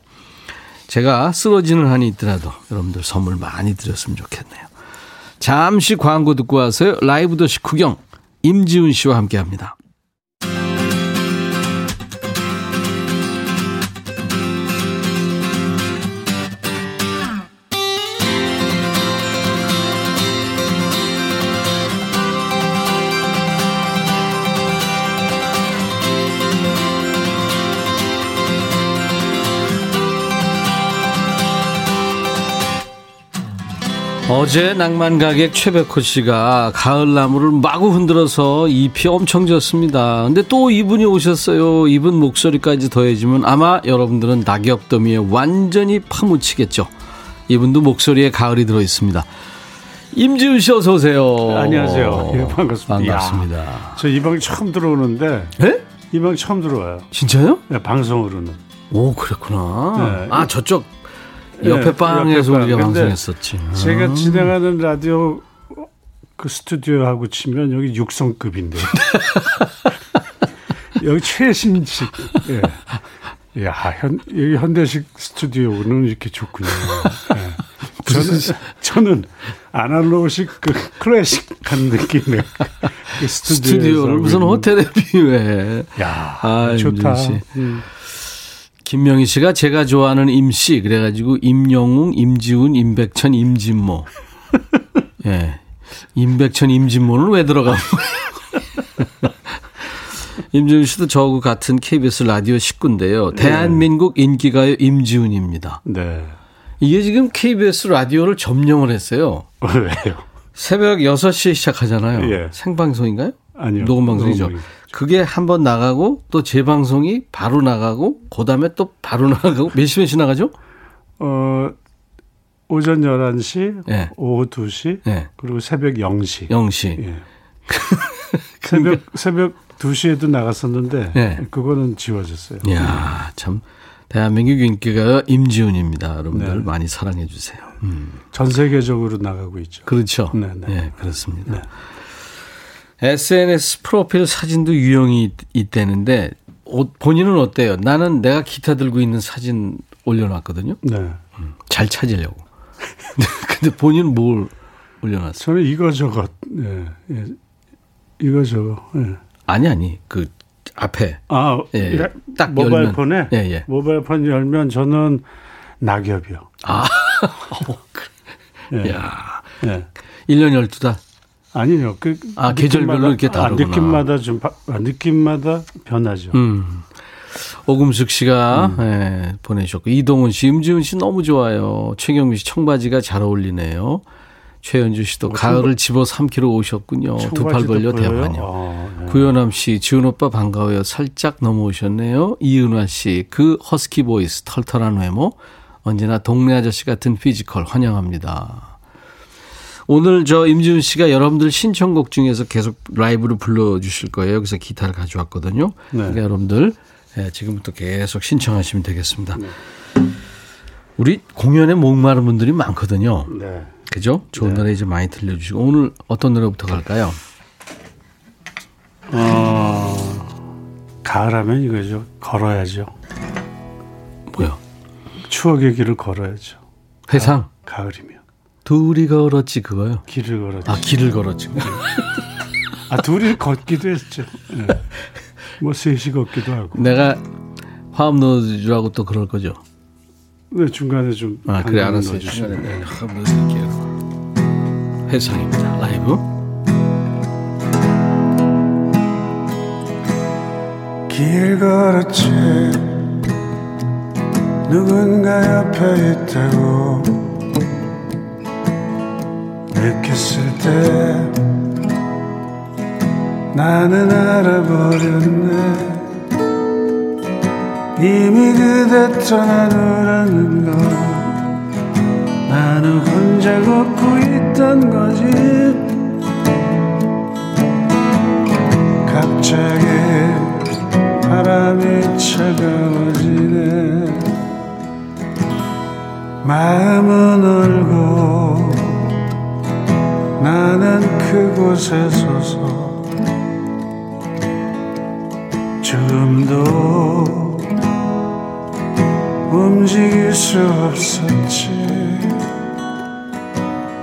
제가 쓰러지는 한이 있더라도 여러분들 선물 많이 드렸으면 좋겠네요. 잠시 광고 듣고 와서요. 라이브 도시 구경 임지훈 씨와 함께 합니다. 어제 낭만 가객 최백호 씨가 가을 나무를 마구 흔들어서 잎이 엄청 졌습니다. 근데 또 이분이 오셨어요. 이분 목소리까지 더해지면 아마 여러분들은 낙엽 더미에 완전히 파묻히겠죠. 이분도 목소리에 가을이 들어 있습니다. 임지훈 씨 어서 오세요. 안녕하세요. 예, 반갑습니다. 반갑습니다. 저 이 방에 처음 들어오는데 예? 이 방에 처음 들어와요. 진짜요? 네, 방송으로는. 오 그랬구나. 네. 아 저쪽 옆에 네, 방에서 옆에 방. 우리가 방송했었지. 제가 아. 진행하는 라디오 그 스튜디오하고 치면 여기 육성급인데. 여기 최신식. 예. 야, 현, 여기 현대식 스튜디오는 이렇게 좋군요. 예. 저는, 저는 아날로그식 그 클래식한 느낌의 그 스튜디오를 무슨 호텔에 비유해. 야, 아, 좋다. 음. 김명희 씨가 제가 좋아하는 임씨 그래가지고 임영웅, 임지훈, 임백천, 임진모. 예, 임백천, 임진모는 왜 거예요? 임지훈 씨도 저하고 같은 KBS 라디오 식구인데요. 대한민국 인기가요 임지훈입니다. 네. 이게 지금 KBS 라디오를 점령을 했어요. 왜요? 새벽 6시에 시작하잖아요. 예. 생방송인가요? 아니요. 녹음방송이죠. 녹음방이죠. 그게 한 번 나가고 또 재방송이 바로 나가고 그다음에 또 바로 나가고 몇 시 몇시 나가죠? 어, 오전 11시, 예. 오후 2시, 네. 그리고 새벽 0시. 0시. 예. 새벽, 새벽 2시에도 나갔었는데, 네. 그거는 지워졌어요. 이야, 참 대한민국 인기가 임지훈입니다. 여러분들 네. 많이 사랑해 주세요. 음. 전 세계적으로 나가고 있죠. 그렇죠. 네, 네. 예, 그렇습니다. SNS 프로필 사진도 유형이 있- 있다는데 어, 본인은 어때요? 나는 내가 기타 들고 있는 사진 올려놨거든요. 네. 잘 찾으려고. 근데 본인은 뭘 올려놨어요? 저는 이거 저거, 예, 예. 이거 저거, 예. 아니 아니 그 앞에 아, 예, 예. 딱 모바일 열면. 폰에? 예, 예. 모바일 폰 열면 저는 낙엽이요. 아, 예. 야, 예. 1년 12달. 아니요. 그 아, 계절별로 이렇게 아, 다르구나. 느낌마다 좀 바- 아, 느낌마다 변하죠. 음. 오금숙 씨가 음. 예, 보내주셨고 이동훈 씨, 임지훈 씨 너무 좋아요. 최경미 씨 청바지가 잘 어울리네요. 최현주 씨도 가을을 집어 삼키러 오셨군요. 두팔 어, 벌려? 대만요. 어, 네. 구현암 씨, 지훈 오빠 반가워요. 살짝 넘어오셨네요. 이은화 씨, 그 허스키 보이스, 털털한 외모, 언제나 동네 아저씨 같은 physical 환영합니다. 오늘 저 임지훈 씨가 여러분들 신청곡 중에서 계속 라이브로 불러주실 거예요. 여기서 기타를 가져왔거든요. 네. 그러니까 여러분들 예, 지금부터 계속 신청하시면 되겠습니다. 네. 우리 공연에 목마른 분들이 많거든요. 네. 그죠? 좋은 노래 이제 많이 들려주시고 오늘 어떤 노래부터 갈까요? 어, 가을하면 이거죠. 걸어야죠. 뭐요? 추억의 길을 걸어야죠. 회상? 가을이면 둘이 걸었지 그거요. 길을 걸었죠. 아 길을 걸었지. 아 둘이 걷기도 했죠. 네. 뭐 셋이 걷기도 하고. 내가 화음 넣어주라고 또 그럴 거죠. 네, 중간에 좀 아 그래 중간에 내가 화음 넣어드릴게요. 회상입니다. 라이브. 길 걸었지 누군가 옆에 있다고 느꼈을 때 나는 알아버렸네. 이미 그대 떠나더라는 걸 나는 혼자 걷고 있던 거지. 갑자기 바람이 차가워지네. 마음은 울고 나는 그곳에 서서 조금도 움직일 수 없었지.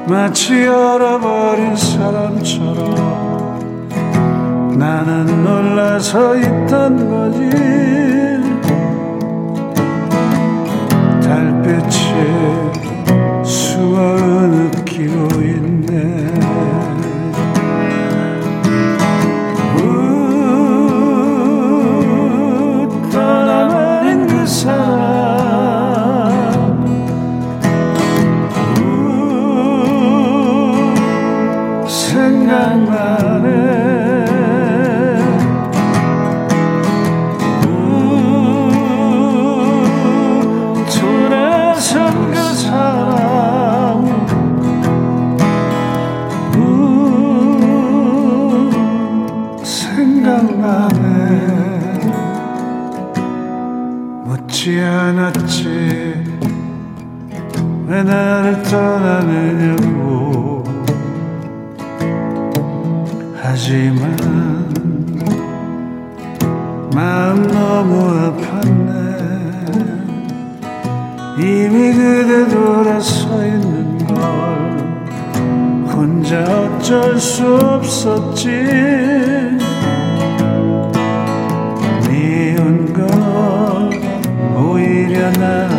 마치 얼어버린 사람처럼 나는 놀라서 있던 거지. 달빛이 느끼 그대 돌아 서 있는 걸 혼자 어쩔 수 없었지. 미운 건 오히려 나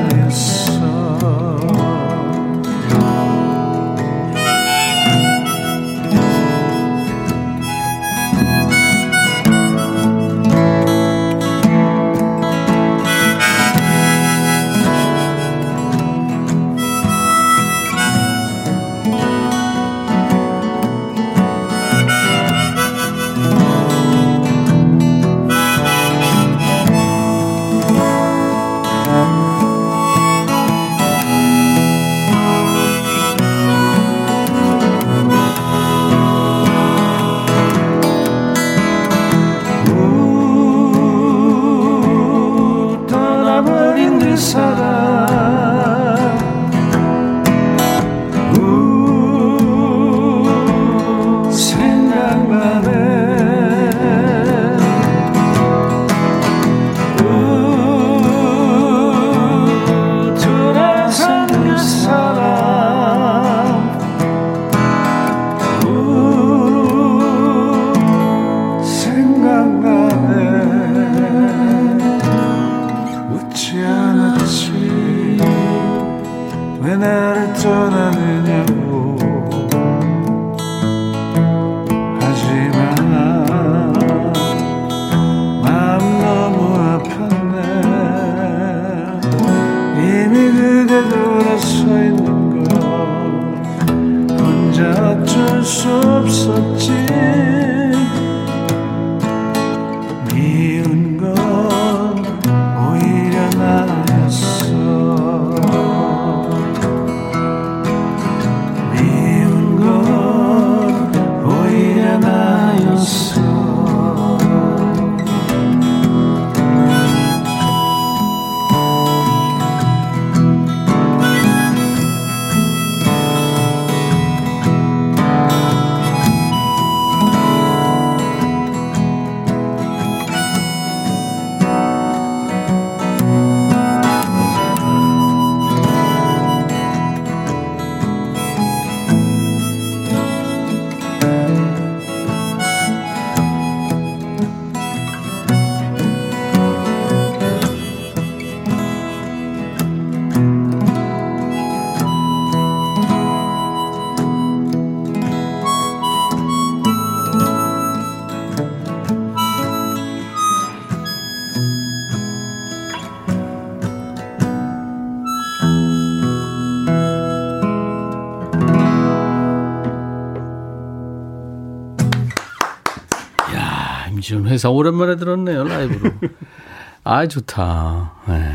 회사 오랜만에 들었네요, 라이브로. 아, 좋다. 네.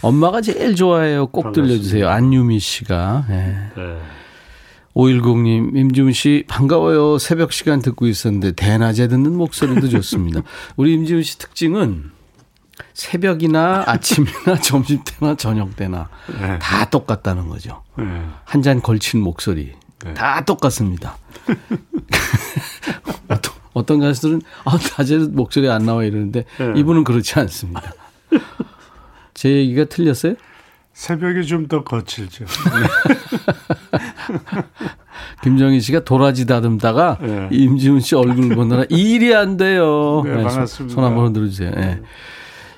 엄마가 제일 좋아해요. 꼭 들려주세요. 안유미 씨가. 네. 네. 510님, 임지훈 씨, 반가워요. 새벽 시간 듣고 있었는데, 대낮에 듣는 목소리도 좋습니다. 우리 임지훈 씨 특징은 새벽이나 아침이나 점심 때나 저녁 때나 네. 다 똑같다는 거죠. 네. 한잔 걸친 목소리. 네. 다 똑같습니다. 어떤, 가수들은, 아, 낮에 목소리 안 나와 이러는데, 네. 이분은 그렇지 않습니다. 제 얘기가 틀렸어요? 새벽이 좀 더 거칠죠. 김정희 씨가 도라지 다듬다가 네. 임지훈 씨 얼굴 보느라 일이 안 돼요. 네, 손- 반갑습니다. 손 한번 흔들어 주세요. 네.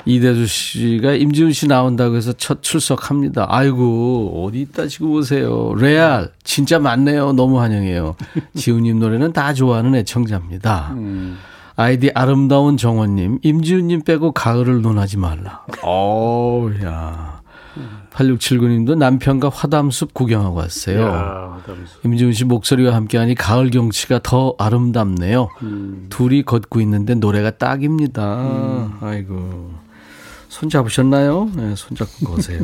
이대주 씨가 임지훈 씨 나온다고 해서 첫 출석합니다. 아이고 어디 있다 지고 보세요. 레알 진짜 많네요. 너무 환영해요. 지훈님 노래는 다 좋아하는 애청자입니다. 음. 아이디 아름다운 정원님 임지훈님 빼고 가을을 논하지 말라. 어우 야. 8679님도 남편과 화담숲 구경하고 왔어요. 야, 화담수. 임지훈 씨 목소리와 함께하니 가을 경치가 더 아름답네요. 음. 둘이 걷고 있는데 노래가 딱입니다. 아이고 손 잡으셨나요? 네, 손 잡고 거세요.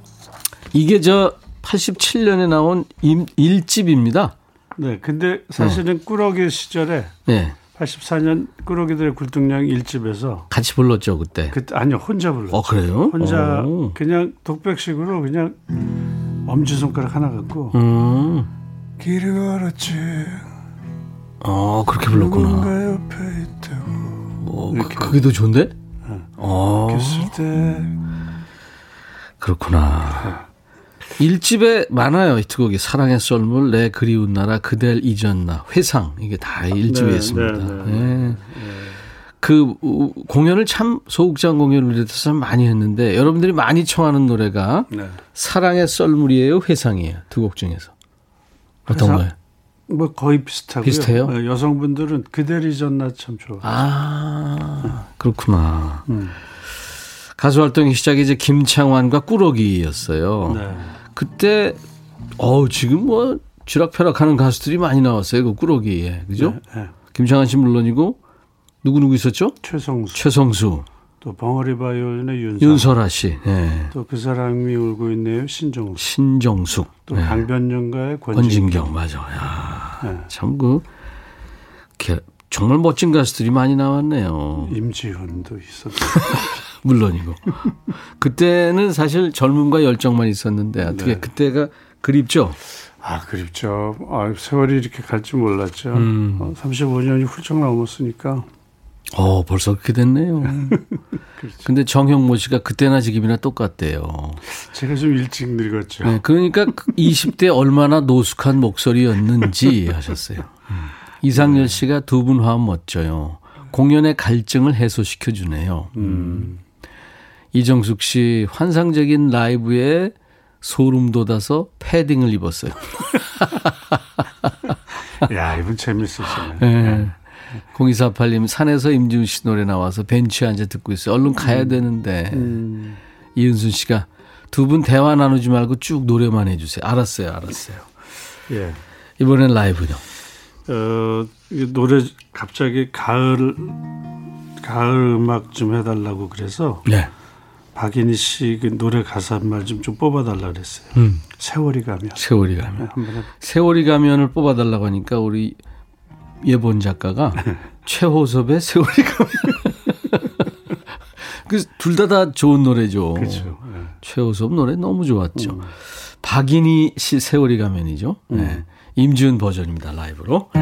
이게 저 87년에 나온 임, 1집입니다. 네, 근데 사실은 꾸러기 시절에 네, 84년 꾸러기들의 굴뚝량 1집에서 같이 불렀죠 그때. 그 아니요 혼자 불렀죠. 어 그래요? 혼자 어. 그냥 독백식으로 그냥 엄지 손가락 하나 갖고 음, 길을 걸었지 어 그렇게 불렀구나. 어, 그. 그게 더 좋은데? 어, 했을 때 그렇구나. 일집에 많아요 히트곡이 사랑의 썰물 내 그리운 나라 그댈 잊었나 회상 이게 다 일집에 네, 있습니다. 네, 네, 예. 그 우, 공연을 참 소극장 공연을 위해서 참 많이 했는데 여러분들이 많이 청하는 노래가 네. 사랑의 썰물이에요 회상이에요 두 곡 중에서 어떤 회상? 거예요? 뭐 거의 비슷하고요. 비슷해요? 네, 여성분들은 그댈 잊었나 참 좋아. 아 그렇구나. 음. 가수 활동의 시작이 이제 김창완과 꾸러기였어요. 네. 그때 어 지금 뭐 쥐락펴락하는 가수들이 많이 나왔어요. 그 꾸러기에 그죠? 네, 네. 김창완 씨 물론이고 누구 누구 있었죠? 최성수 최성수, 또 벙어리 바이올린의 윤서 윤설아 씨, 네. 또그 사람이 울고 있네요 신정수 신정숙, 또 네. 강변연가의 권진경 권진경 맞아. 야, 네. 참그 정말 멋진 가수들이 많이 나왔네요. 임지훈도 있었고 물론이고 그때는 사실 젊음과 열정만 있었는데 어떻게 네. 그때가 그립죠? 아 그립죠. 아, 세월이 이렇게 갈 줄 몰랐죠. 음. 어, 35년이 훌쩍 넘었으니까 어 벌써 그렇게 됐네요. 그렇죠. 근데 정형모 씨가 그때나 지금이나 똑같대요. 제가 좀 일찍 늙었죠. 네, 그러니까 20대 얼마나 노숙한 목소리였는지 하셨어요. 음. 이상열 씨가 두 분 화음 멋져요. 공연의 갈증을 해소시켜 주네요. 음. 이정숙 씨 환상적인 라이브에 소름 돋아서 패딩을 입었어요. 야 이분 재밌으시네. 네. 0248님 산에서 임지훈 씨 노래 나와서 벤치에 앉아 듣고 있어요. 얼른 가야 되는데 음. 이은순 씨가 두 분 대화 나누지 말고 쭉 노래만 해주세요. 알았어요, 알았어요. 예. 이번엔 라이브요. 어, 이 노래 갑자기 가을 가을 음악 좀 해달라고 그래서 네. 박인희 씨 그 노래 가사 말좀좀 뽑아달라 그랬어요. 음. 세월이 가면 세월이 가면. 네, 한번 해. 세월이 가면을 뽑아달라고 하니까 우리 예본 작가가 최호섭의 세월이 가면. 그둘 다 다 좋은 노래죠. 그렇죠. 네. 최호섭 노래 너무 좋았죠. 박인희 씨 세월이 가면이죠. 네. 임지훈 버전입니다. 라이브로. 지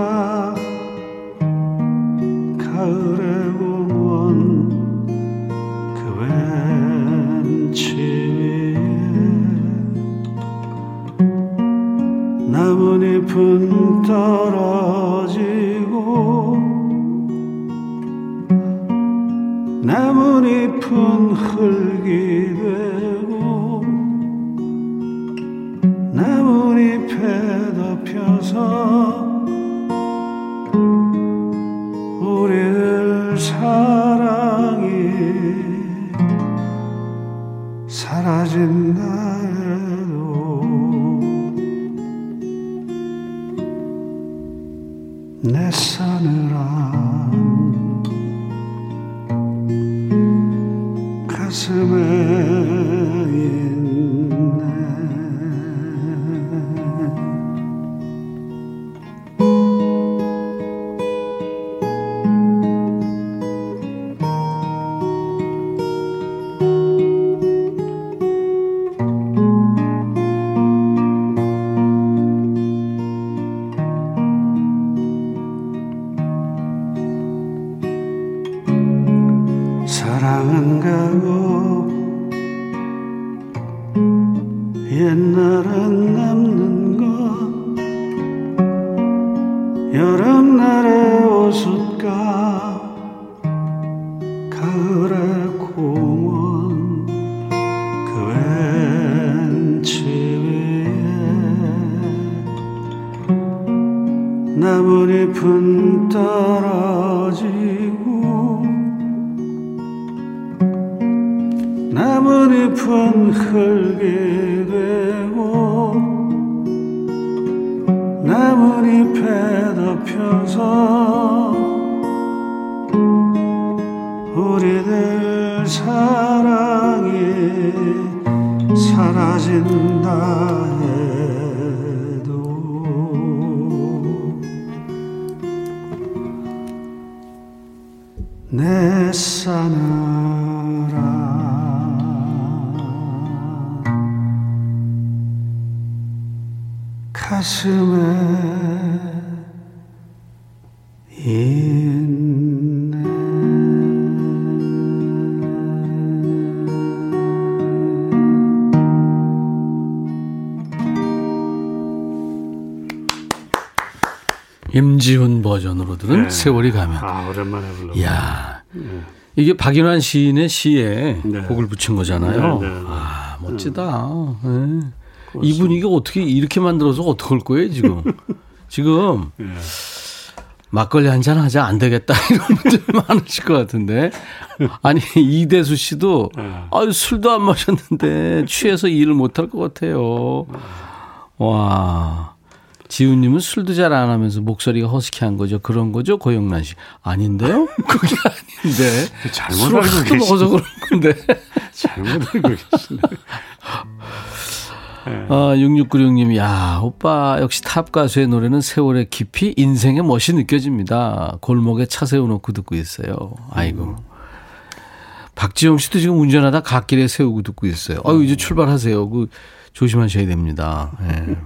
호 내 싸늘한 가슴에 있네 임지훈 버전으로 들은 네. 세월이 가면. 아 오랜만에 불러 이야. 이게 박인환 시인의 시에 네. 곡을 붙인 거잖아요. 네, 네, 네. 아, 멋지다. 네. 이 분위기 어떻게 이렇게 만들어서 어떡할 거예요, 지금? 지금 예. 막걸리 한 잔 하자 안 되겠다 이런 분들 많으실 것 같은데 아니 이대수 씨도 네. 아유 술도 안 마셨는데 취해서 일을 못 할 것 같아요. 와 지훈님은 술도 잘 안 하면서 목소리가 허스키한 거죠 그런 거죠 고영란 씨 아닌데요? 그게 아닌데 잘못 알고 계시네. 먹어서 그런 건데. 잘못 알고 계시네. 아, 6696님, 야, 오빠, 역시 탑 가수의 노래는 세월의 깊이, 인생의 멋이 느껴집니다. 골목에 차 세워놓고 듣고 있어요. 아이고. 박지영 씨도 지금 운전하다 갓길에 세우고 듣고 있어요. 아유, 이제 출발하세요. 그, 조심하셔야 됩니다. 예.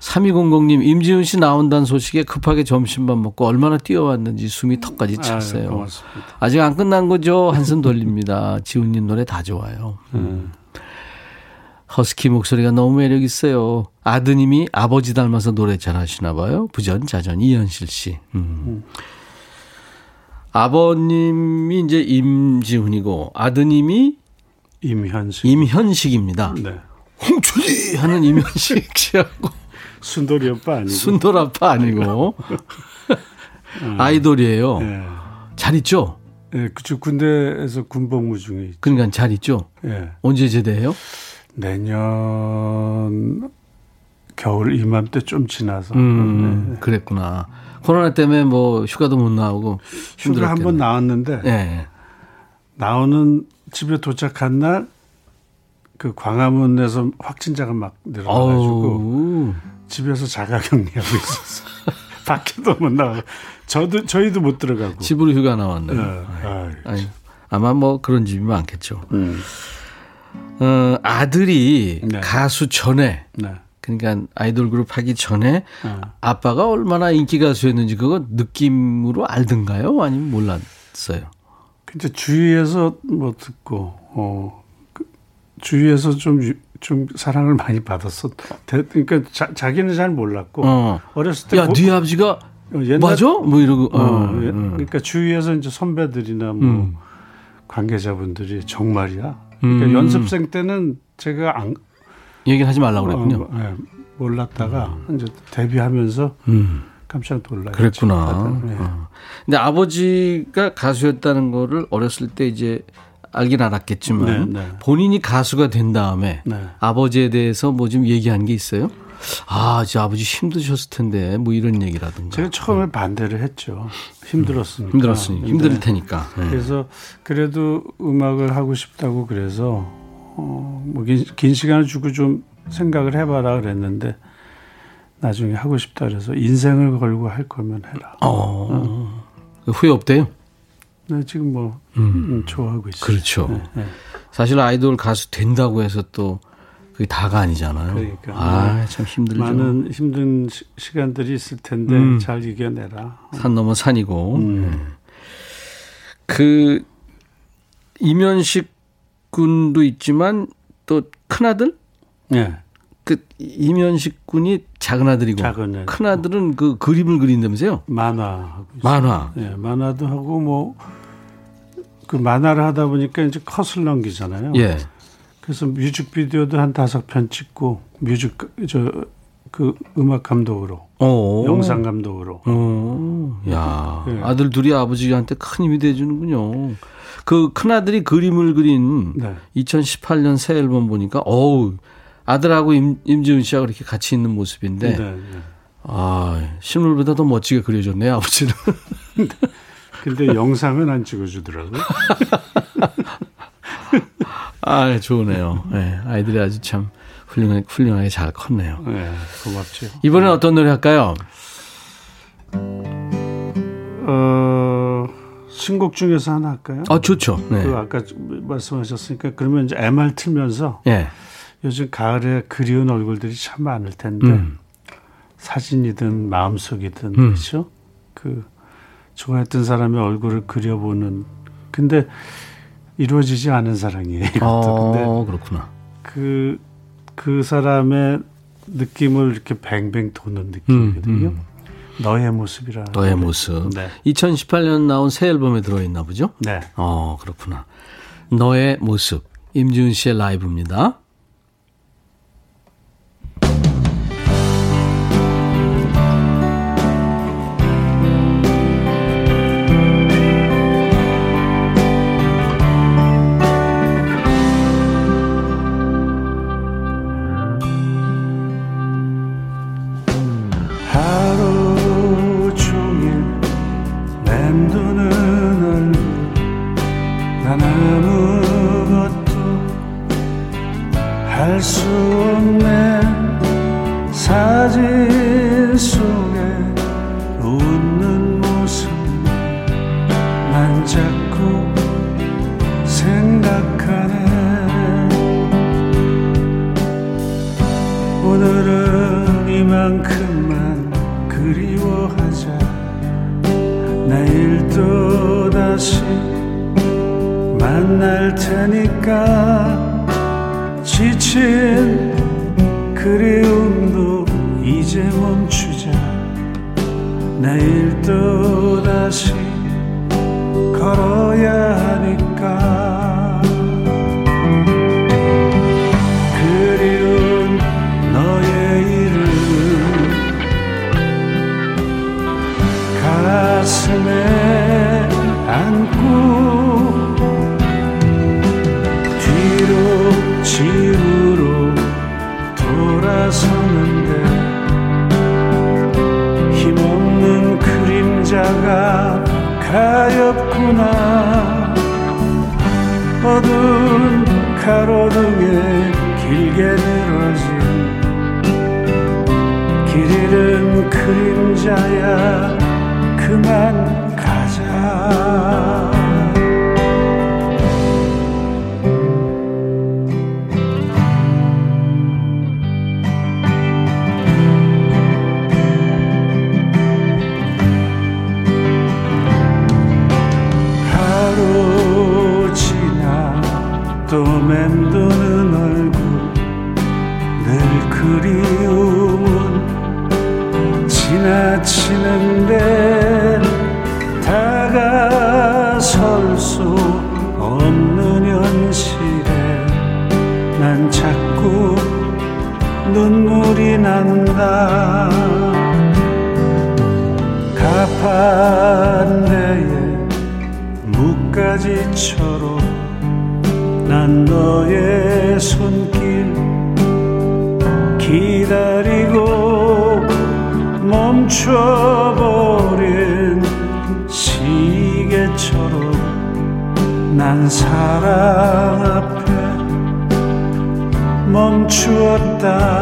3200님, 임지훈 씨 나온다는 소식에 급하게 점심밥 먹고 얼마나 뛰어왔는지 숨이 턱까지 찼어요. 아유, 고맙습니다. 아직 안 끝난 거죠? 한숨 돌립니다. 지훈님 노래 다 좋아요. 음. 허스키 목소리가 너무 매력 있어요. 아드님이 아버지 닮아서 노래 잘하시나 봐요. 부전 자전 이현실 씨. 음. 아버님이 이제 임지훈이고 아드님이 임현식. 임현식입니다. 네. 홍춘이 하는 임현식 씨하고 순돌이 오빠 아니고. 순돌 아빠 아니고 아이돌이에요. 예. 잘 있죠? 예, 그쪽 군대에서 군복무 중에 있- 그러니까 잘 있죠? 예. 언제 제대해요? 내년 겨울 이맘때 좀 지나서 음, 네. 그랬구나. 코로나 때문에 뭐 휴가도 못 나오고 휴가 한번 힘들었겠네. 나왔는데 예. 나오는 집에 도착한 날 그 광화문에서 확진자가 막 늘어나가지고 집에서 자가격리하고 있었어. 밖에도 못 나가고 저도 저희도 못 들어가고. 집으로 휴가 나왔네요. 예. 아이, 아니, 아마 뭐 그런 집이 많겠죠. 음. 어, 아들이 네. 가수 전에 네. 그러니까 아이돌 그룹 하기 전에 어. 아빠가 얼마나 인기 가수였는지 그거 느낌으로 알던가요? 아니면 몰랐어요? 근데 주위에서 뭐 듣고 어그 주위에서 좀 좀 사랑을 많이 받았어. 대- 그러니까 자, 자기는 잘 몰랐고 어. 어렸을 때 야, 고- 네 아버지가 어, 옛날- 맞아? 뭐 이러고 어, 어, 예, 음. 그러니까 주위에서 이제 선배들이나 뭐 음. 관계자분들이 정말이야. 그러니까 음. 연습생 때는 제가 안 얘기를 하지 말라고 그랬군요. 어, 예, 몰랐다가 이제 데뷔하면서 음. 깜짝 놀라요. 그랬구나. 네. 어. 근데 아버지가 가수였다는 거를 어렸을 때 이제 알긴 알았겠지만 네, 네. 본인이 가수가 된 다음에 네. 아버지에 대해서 뭐 좀 얘기한 게 있어요? 아, 저 아버지 힘드셨을 텐데 뭐 이런 얘기라든가. 제가 처음에 반대를 했죠. 힘들었으니까. 힘들었으니 근데 힘들 테니까. 네. 그래서 그래도 음악을 하고 싶다고 그래서 어 뭐긴 긴 시간을 주고 좀 생각을 해봐라 그랬는데 나중에 하고 싶다 그래서 인생을 걸고 할 거면 해라. 어. 후회 없대요? 네, 지금 뭐 음, 좋아하고 있어요. 그렇죠. 네, 네. 사실 아이돌 가수 된다고 해서 또 그게 다가 아니잖아요. 그러니까. 아, 참 힘들죠. 많은 힘든 시, 시간들이 있을 텐데 음. 잘 이겨내라. 산 넘어 산이고. 음. 네. 그 이면식 군도 있지만 또 큰아들? 네, 그 이면식 군이 작은 아들이고 작은 애. 큰 아들은 그 그림을 그린다면서요? 만화. 만화. 네, 만화도 하고 뭐 그 만화를 하다 보니까 이제 컷을 넘기잖아요. 예. 그래서 뮤직비디오도 한 다섯 편 찍고 뮤직 저 그 음악 감독으로 어. 영상 감독으로 어. 야, 네. 아들 둘이 아버지한테 큰 힘이 돼 주는군요. 그 큰 아들이 그림을 그린 네. 2018년 새 앨범 보니까 어우 아들하고 임, 임지훈 씨하고 이렇게 같이 있는 모습인데 네, 네. 아 실물보다 더 멋지게 그려졌네요 아버지는. 근데 영상은 안 찍어주더라고요. 아 좋으네요. 네, 아이들이 아주 참 훌륭하게, 훌륭하게 잘 컸네요. 네, 고맙죠. 이번엔 어떤 노래 할까요? 어, 신곡 중에서 하나 할까요? 아 좋죠. 네. 그 아까 말씀하셨으니까 그러면 이제 MR 틀면서 예. 요즘 가을에 그리운 얼굴들이 참 많을 텐데 음. 사진이든 마음속이든 음. 그렇죠? 그 좋아했던 사람의 얼굴을 그려보는 근데 이루어지지 않은 사랑이에요. 이것도. 어, 근데 아, 그렇구나. 그그 그 사람의 느낌을 이렇게 뱅뱅 도는 느낌이거든요. 음, 음. 너의 모습이라. 너의 모습. 네. 2018년 나온 새 앨범에 들어있나 보죠? 네. 어, 그렇구나. 너의 모습. 임지훈 씨의 라이브입니다. 멈춘 그리움도 이제 멈추자. 내일 또 다시 있다.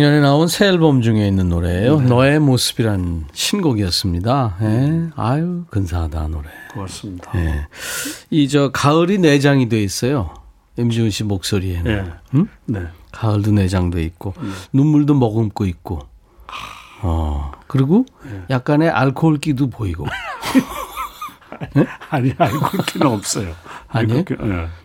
작년에 나온 새 앨범 중에 있는 노래예요. 네. 너의 모습이란 신곡이었습니다. 예. 음. 아유 근사하다 노래. 고맙습니다. 예. 이저 가을이 내장이 돼 있어요. 임지훈 씨 목소리에는. 네. 응? 네. 가을도 내장돼 있고 네. 눈물도 머금고 있고. 아. 어 그리고 예. 약간의 알코올기도 보이고. 아니 알코올기는 없어요. 아니 예.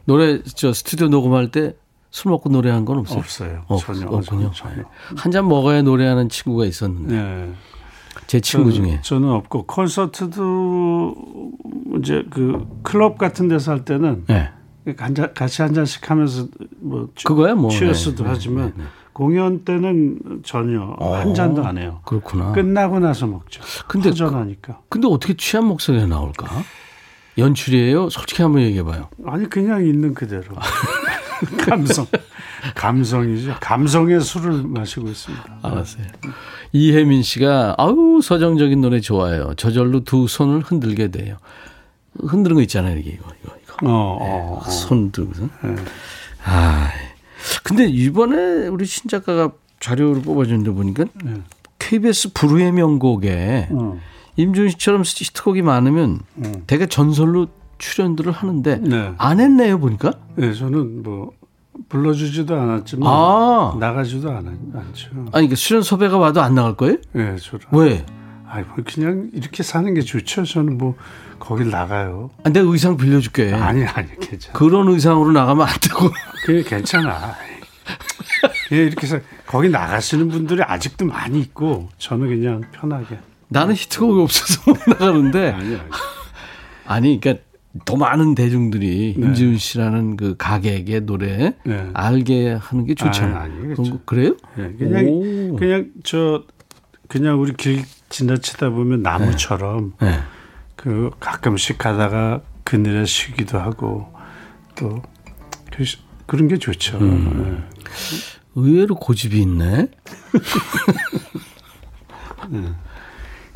노래 저 스튜디오 녹음할 때 술 먹고 노래한 건 없어요? 없어요. 없, 전혀 없군요. 전혀. 한 잔 먹어야 노래하는 친구가 있었는데 네. 제 친구 저는, 중에 저는 없고 콘서트도 이제 그 클럽 같은 데서 할 때는 네. 한잔 같이 한 잔씩 하면서 뭐 취- 그거야 뭐 취했어도 네, 하지만 네, 네. 공연 때는 전혀 한 잔도 안 해요. 그렇구나. 끝나고 나서 먹죠. 근데 허전하니까. 근데 어떻게 취한 목소리가 나올까? 연출이에요? 솔직히 한번 얘기해 봐요. 아니 그냥 있는 그대로 감성 감성이죠. 감성의 술을 마시고 있습니다. 알았어요. 이혜민 씨가 아우 서정적인 노래 좋아요. 저절로 두 손을 흔들게 돼요. 흔드는 거 있잖아요, 이게 이거 이거 이거. 어, 어, 어. 손 들고서. 네. 아, 근데 이번에 우리 신 작가가 자료를 뽑아줬는데 보니까 네. KBS 불후의 명곡에 어. 임준 씨처럼 히트곡이 많으면 음. 되게 전설로 출연들을 하는데 네. 안 했네요 보니까. 네, 저는 뭐 불러주지도 않았지만 아, 나가지도 않, 않죠. 아니 그 출연 섭외가 와도 안 나갈 거예요? 네, 저는. 왜? 아이 뭐 그냥 이렇게 사는 게 좋죠. 저는 뭐 거길 나가요. 아, 내가 의상 빌려줄게. 아니 아니 괜찮아. 그런 의상으로 나가면 안 되고. 그게 괜찮아. 그냥 이렇게 해서 거기 나가시는 분들이 아직도 많이 있고 저는 그냥 편하게. 나는 히트곡이 없어서 못 나가는데. 아니 아니. 아니, 그러니까 더 많은 대중들이 네. 임지훈 씨라는 그 가객의 노래 네. 알게 하는 게 좋잖아요. 아, 그렇죠. 거 그래요? 네, 그냥 오. 그냥 저 그냥 우리 길 지나치다 보면 나무처럼 네. 그 가끔씩 가다가 그늘에 쉬기도 하고 또 그- 그런 게 좋죠. 음. 의외로 고집이 있네. 네.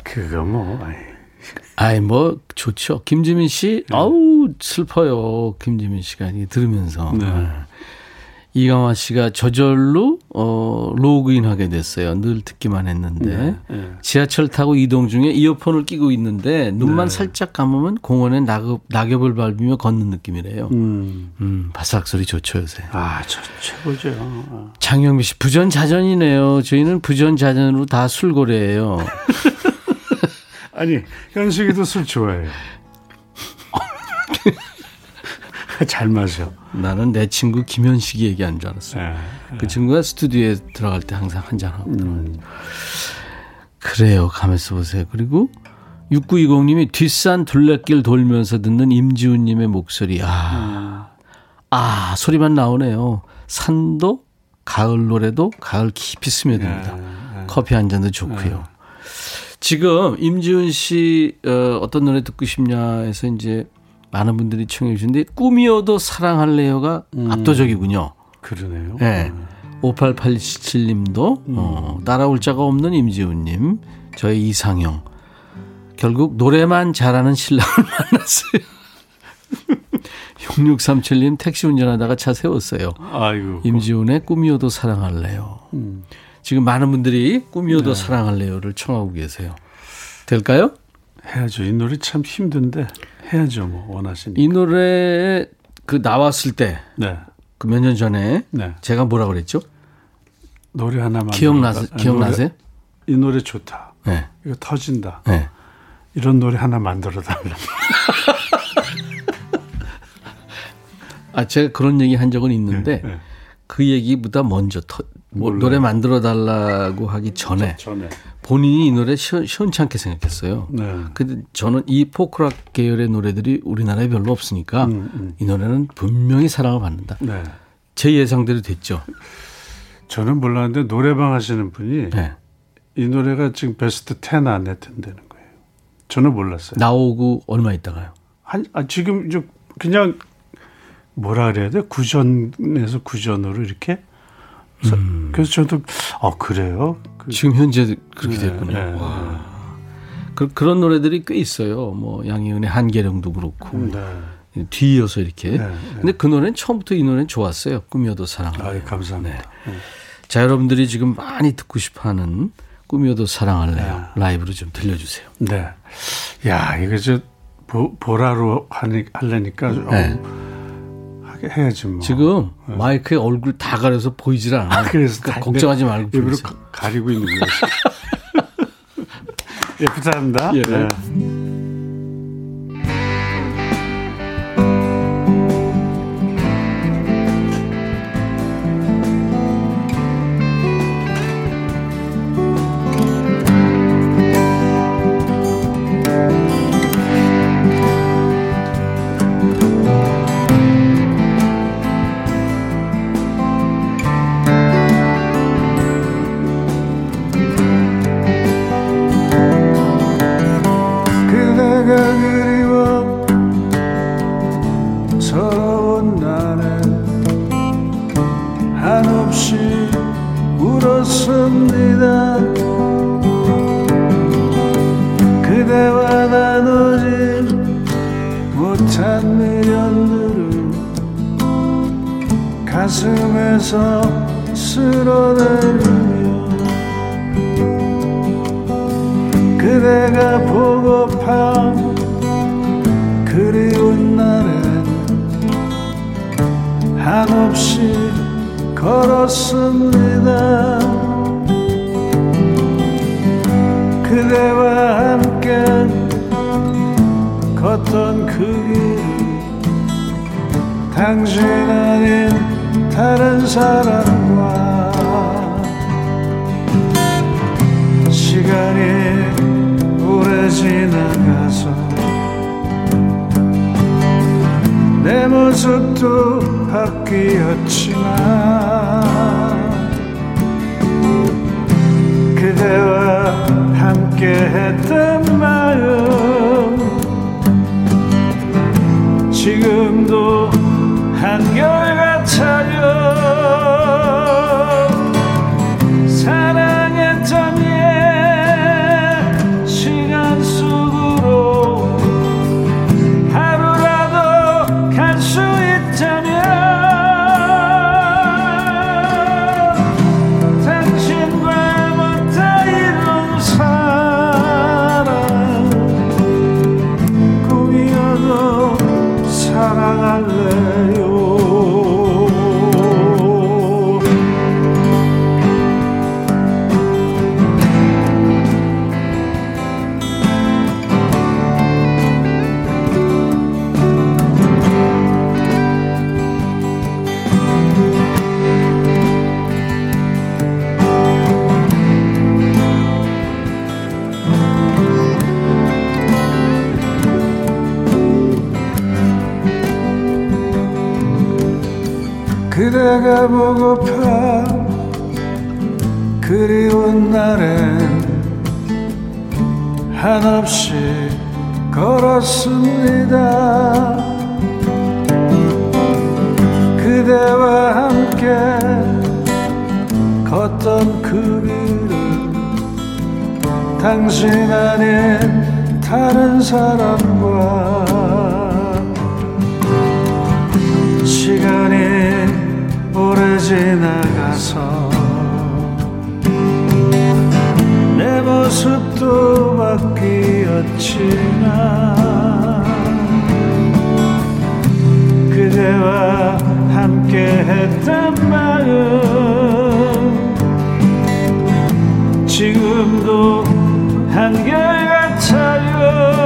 그거 뭐 아이, 아이 뭐 좋죠. 김지민 씨, 네. 아우 슬퍼요. 김지민 씨가 들으면서 네. 아. 이강화 씨가 저절로 어 로그인하게 됐어요. 늘 듣기만 했는데 네. 지하철 타고 이동 중에 이어폰을 끼고 있는데 눈만 네. 살짝 감으면 공원에 낙엽, 낙엽을 밟으며 걷는 느낌이래요. 음. 음, 바삭 소리 좋죠 요새. 아, 저 최고죠. 아. 장영미 씨 부전자전이네요. 저희는 부전자전으로 다 술고래예요. 아니 현식이도 술 좋아해요. 잘 마셔. 나는 내 친구 김현식이 얘기한 줄 알았어. 요 네. 그 친구가 스튜디오에 들어갈 때 항상 한잔 하고 음. 그래요. 가면서 보세요. 그리고 6920님이 뒷산 둘레길 돌면서 듣는 임지훈님의 목소리. 아, 아 소리만 나오네요. 산도 가을 노래도 가을 깊이 스며듭니다. 네. 커피 한 잔도 좋고요. 지금 임지훈 씨 어, 어떤 노래 듣고 싶냐해서 이제 많은 분들이 청해 주신데 꿈이어도 사랑할래요가 압도적이군요. 그러네요. 네. 5887님도 어, 따라올 자가 없는 임지훈님, 저의 이상형. 결국 노래만 잘하는 신랑을 만났어요. 6637님 택시 운전하다가 차 세웠어요. 아이고. 임지훈의 꿈이어도 사랑할래요. 음. 지금 많은 분들이 꿈이어도 사랑할래요를 청하고 계세요. 될까요? 해야죠. 이 노래 참 힘든데 해야죠. 뭐 원하시니. 이 노래 그 나왔을 때그몇년 네. 전에 네. 제가 뭐라 그랬죠? 노래 하나만 기억나 들어볼까? 아, 기억나세요? 노래, 이 노래 좋다. 네. 이거 터진다. 네. 이런 노래 하나 만들어 달라. 아 제가 그런 얘기 한 적은 있는데 네. 그 얘기보다 먼저 터, 뭐. 노래 만들어 달라고 하기 전에 전에. 본인이 이 노래 시원, 시원찮게 생각했어요. 네. 근데 저는 이 포크락 계열의 노래들이 우리나라에 별로 없으니까 음, 음. 이 노래는 분명히 사랑을 받는다. 네. 제 예상대로 됐죠. 저는 몰랐는데 노래방 하시는 분이 네. 이 노래가 지금 베스트 10 안에 든다는 거예요. 저는 몰랐어요. 나오고 얼마 있다가요. 한, 아, 지금 이제 그냥 뭐라 그래야 돼? 구전에서 구전으로 이렇게. 그래서, 그래서 저도 어 그래요. 그, 지금 현재 그렇게 네, 됐군요. 네, 와. 그, 그런 노래들이 꽤 있어요. 뭐 양희은의 한계령도 그렇고 네. 뒤이어서 이렇게. 네, 네. 근데 그 노래는 처음부터 이 노래는 좋았어요. 꿈이어도 사랑. 아, 감사합니다. 네. 자 여러분들이 지금 많이 듣고 싶어하는 꿈이어도 사랑할래요. 라이브로 좀 들려주세요. 네. 야, 이거 저 보, 보라로 하니, 하려니까 좀 네. 어, 하게 해야지 뭐. 지금 마이크에 얼굴 다 가려서 보이질 않아요. 그래서 그러니까 다 걱정하지 말고 일부러. 가- 가리고 있는 거예요. 예, 부탁합니다. 예. 네. 그대가 보고파 그리운 날엔 한없이 걸었습니다. 그대와 함께 걷던 그 길을 당신 아닌 다른 사람과 오래 지나가서 내 모습도 바뀌었지만 그대와 함께 했던 마음 지금도 한결같아요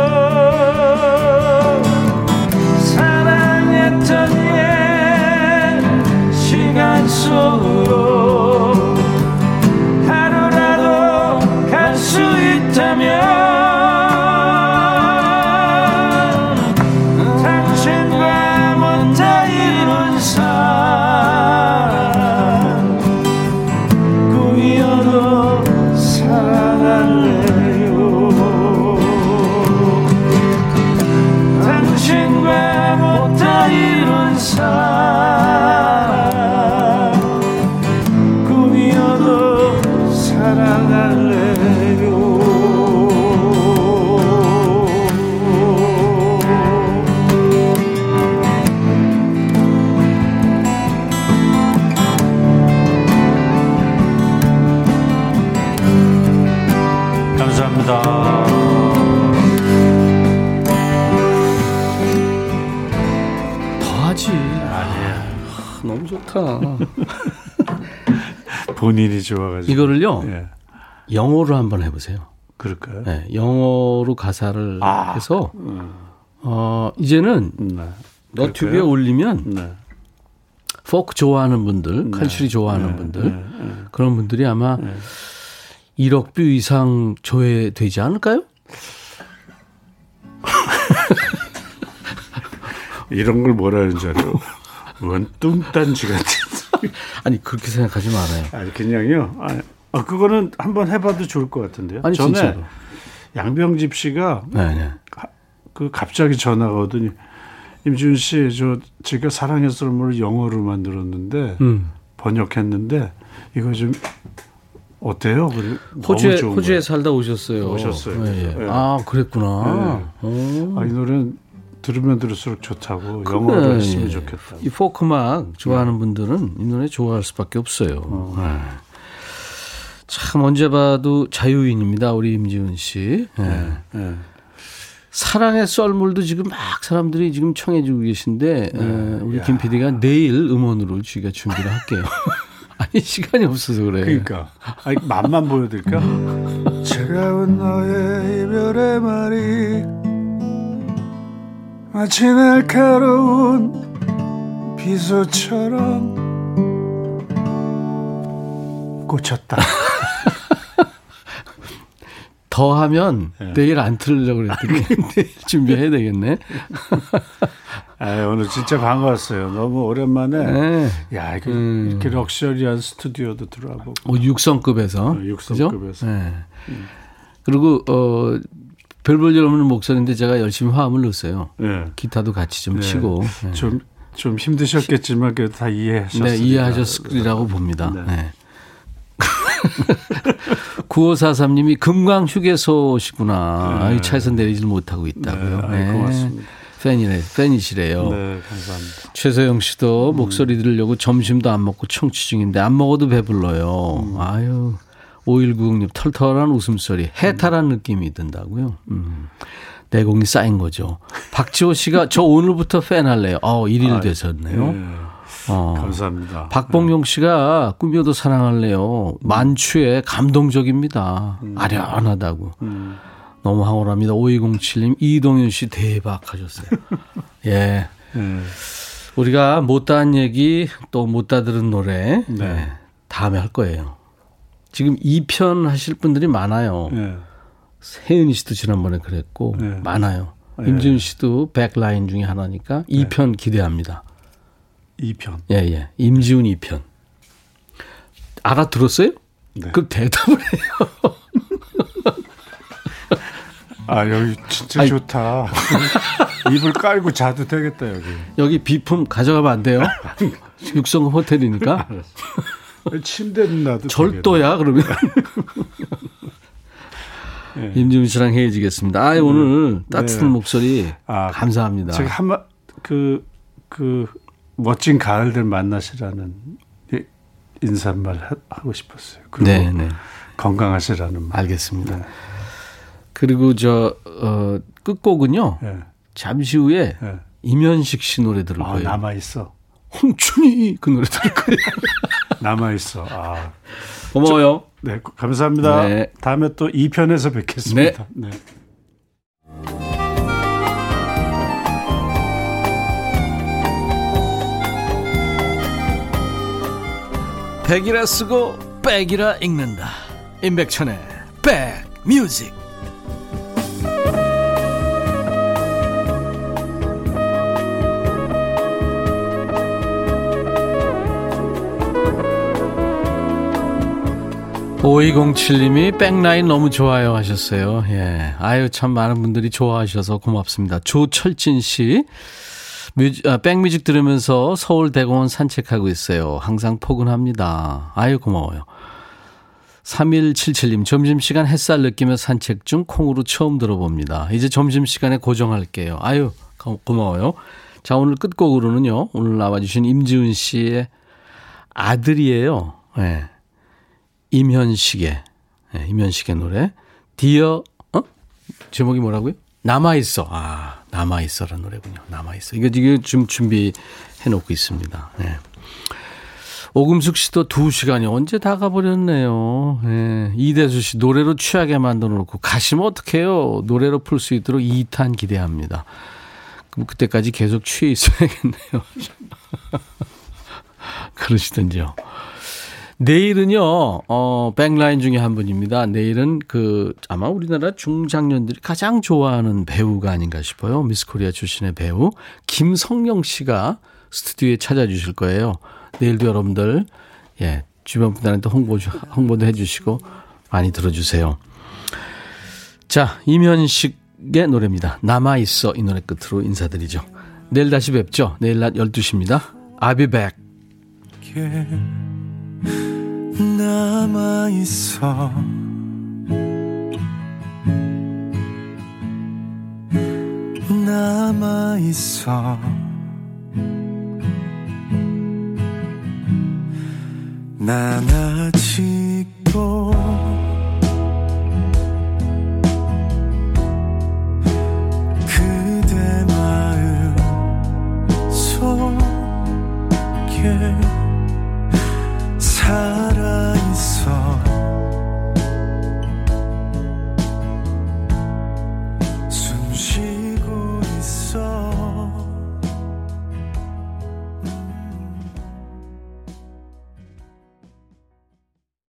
좋다. 본인이 좋아가지고 이거를요 예, 영어로 한번 해보세요. 그럴까요? 네, 영어로 가사를 아. 해서 어 이제는 네. 너튜브에? 올리면 네. 포크 좋아하는 분들, 칼슈리 좋아하는 네, 분들 네, 네. 그런 분들이 아마 1억 view 이상 조회되지 않을까요? 이런 걸 뭐라 하는 줄 알아요? 원 뚱딴지 같은. 아니 그렇게 생각하지 말아요. 아니 그냥요. 아, 아, 그거는 한번 해봐도 좋을 것 같은데요. 아니 전에 진짜로. 양병집 씨가 네, 네. 그 갑자기 전화가 오더니 임지훈 씨, 저 제가 사랑의 썰물을 영어로 만들었는데 음. 번역했는데 이거 좀 어때요? 호주에 호주에 거예요. 살다 오셨어요. 오셨어요. 예, 예. 예. 아 그랬구나. 오. 아, 이 노래는 들으면 들을수록 좋다고 그래, 영어로 했으면 예. 좋겠다. 이 포크막 좋아하는 분들은 이 노래 좋아할 수밖에 없어요. 네. 참 언제 봐도 자유인입니다. 우리 임지훈 씨. 예. 예. 사랑의 썰물도 지금 막 사람들이 지금 청해주고 계신데 에, 우리 김 PD가 내일 음원으로 저희가 준비를 할게요. 아니 시간이 없어서 그래. 그러니까 아니, 맛만 보여드릴까? 차가운 너의 이별의 말이 마치 날카로운 비수처럼 꽂혔다. 더 하면 예. 내일 안 틀으려고 그랬더니 내일 준비해야 되겠네. 아, 오늘 진짜 반가웠어요. 너무 오랜만에 네. 야 이게 음. 이렇게 럭셔리한 스튜디오도 들어가고 어, 육성급에서. 어, 육성급에서. 그죠? 네. 그리고 어, 별 볼 일 없는 목소리인데 제가 열심히 화음을 넣었어요. 예. 기타도 같이 좀 네. 치고. 네. 좀, 좀 힘드셨겠지만 그래도 다 이해하셨습니다. 네, 이해하셨으리라고 봅니다. 네. 네. 9543님이 금강 휴게소시구나. 네. 차에서 내리질 못하고 있다고요. 네, 아이, 고맙습니다. 팬이래, 팬이시래요. 네, 감사합니다. 최소영 씨도 목소리 들으려고 점심도 안 먹고 청취 중인데 안 먹어도 배불러요. 음. 아유. 5190님 털털한 웃음소리 해탈한 느낌이 든다고요. 음. 내공이 쌓인 거죠. 박지호 씨가 저 오늘부터 팬 할래요. 어, 1일 되셨네요. 네, 어. 감사합니다. 박봉용 씨가 꿈여도 사랑할래요. 만추에 감동적입니다. 아련하다고. 음. 너무 황홀합니다. 5207님, 이동윤 씨 대박 하셨어요. 예. 네. 우리가 못다한 얘기 또 못다 들은 노래 네. 예, 다음에 할 거예요. 지금 2편 하실 분들이 많아요. 네. 세은이 씨도 지난번에 그랬고 네. 많아요. 네. 임지훈 씨도 백라인 중에 하나니까 2편 기대합니다. 2편. 예, 예. 임지훈 2편. 알아들었어요? 네. 그 대답을 해요. 아, 여기 진짜 아이. 좋다. 이불 깔고 자도 되겠다, 여기. 여기 비품 가져가면 안 돼요. 육성 호텔이니까. 침대는 놔도 절도야, 그러면. 예. 임지훈 씨랑 헤어지겠습니다. 아, 오늘 따뜻한 네. 목소리 아, 감사합니다. 제가 한마 그, 그 멋진 가을들 만나시라는 이- 인사말 하- 하고 싶었어요. 그리고 네, 네. 건강하시라는 말. 알겠습니다. 네. 그리고 저 어, 끝곡은요. 예. 잠시 후에 예. 임현식 씨 노래 들을 아, 거예요. 남아 있어. 홍춘이 그 노래 들을 거예요. 남아 있어. 아. 고마워요. 네, 감사합니다. 네. 다음에 또 2편에서 뵙겠습니다. 네. 백이라 쓰고 백이라 읽는다. 임백천의 백뮤직. 오이공칠님이 백라인 너무 좋아요 하셨어요. 예. 아유, 참 많은 분들이 좋아하셔서 고맙습니다. 조철진 씨. 뮤직, 아, 백뮤직 들으면서 서울 대공원 산책하고 있어요. 항상 포근합니다. 아유, 고마워요. 3177님, 점심시간 햇살 느끼며 산책 중 콩으로 처음 들어봅니다. 이제 점심시간에 고정할게요. 아유, 고, 고마워요. 자, 오늘 끝곡으로는요, 오늘 나와주신 임지훈 씨의 아들이에요. 예. 임현식의, 예, 임현식의 노래. Dear, 어? 제목이 뭐라고요? 남아 있어. 아, 남아 있어라는 노래군요. 남아 있어. 이거 지금 좀 준비해 놓고 있습니다. 예. 오금숙 씨도 두 시간이 언제 다 가버렸네요. 예. 이대수 씨 노래로 취하게 만들어 놓고 가시면 어떡해요. 노래로 풀 수 있도록 2탄 기대합니다. 그럼 그때까지 계속 취해 있어야겠네요. 그러시던지요. 내일은요, 어, 백라인 중에 한 분입니다. 내일은 그, 아마 우리나라 중장년들이 가장 좋아하는 배우가 아닌가 싶어요. 미스 코리아 출신의 배우, 김성령 씨가 스튜디오에 찾아주실 거예요. 내일도 여러분들, 예, 주변 분들한테 홍보, 홍보도 해주시고, 많이 들어주세요. 자, 이면식의 노래입니다. 남아있어. 이 노래 끝으로 인사드리죠. 내일 다시 뵙죠. 내일 낮 12시입니다. I'll be back. Yeah. 남아 있어. 남아 있어. 난 아직도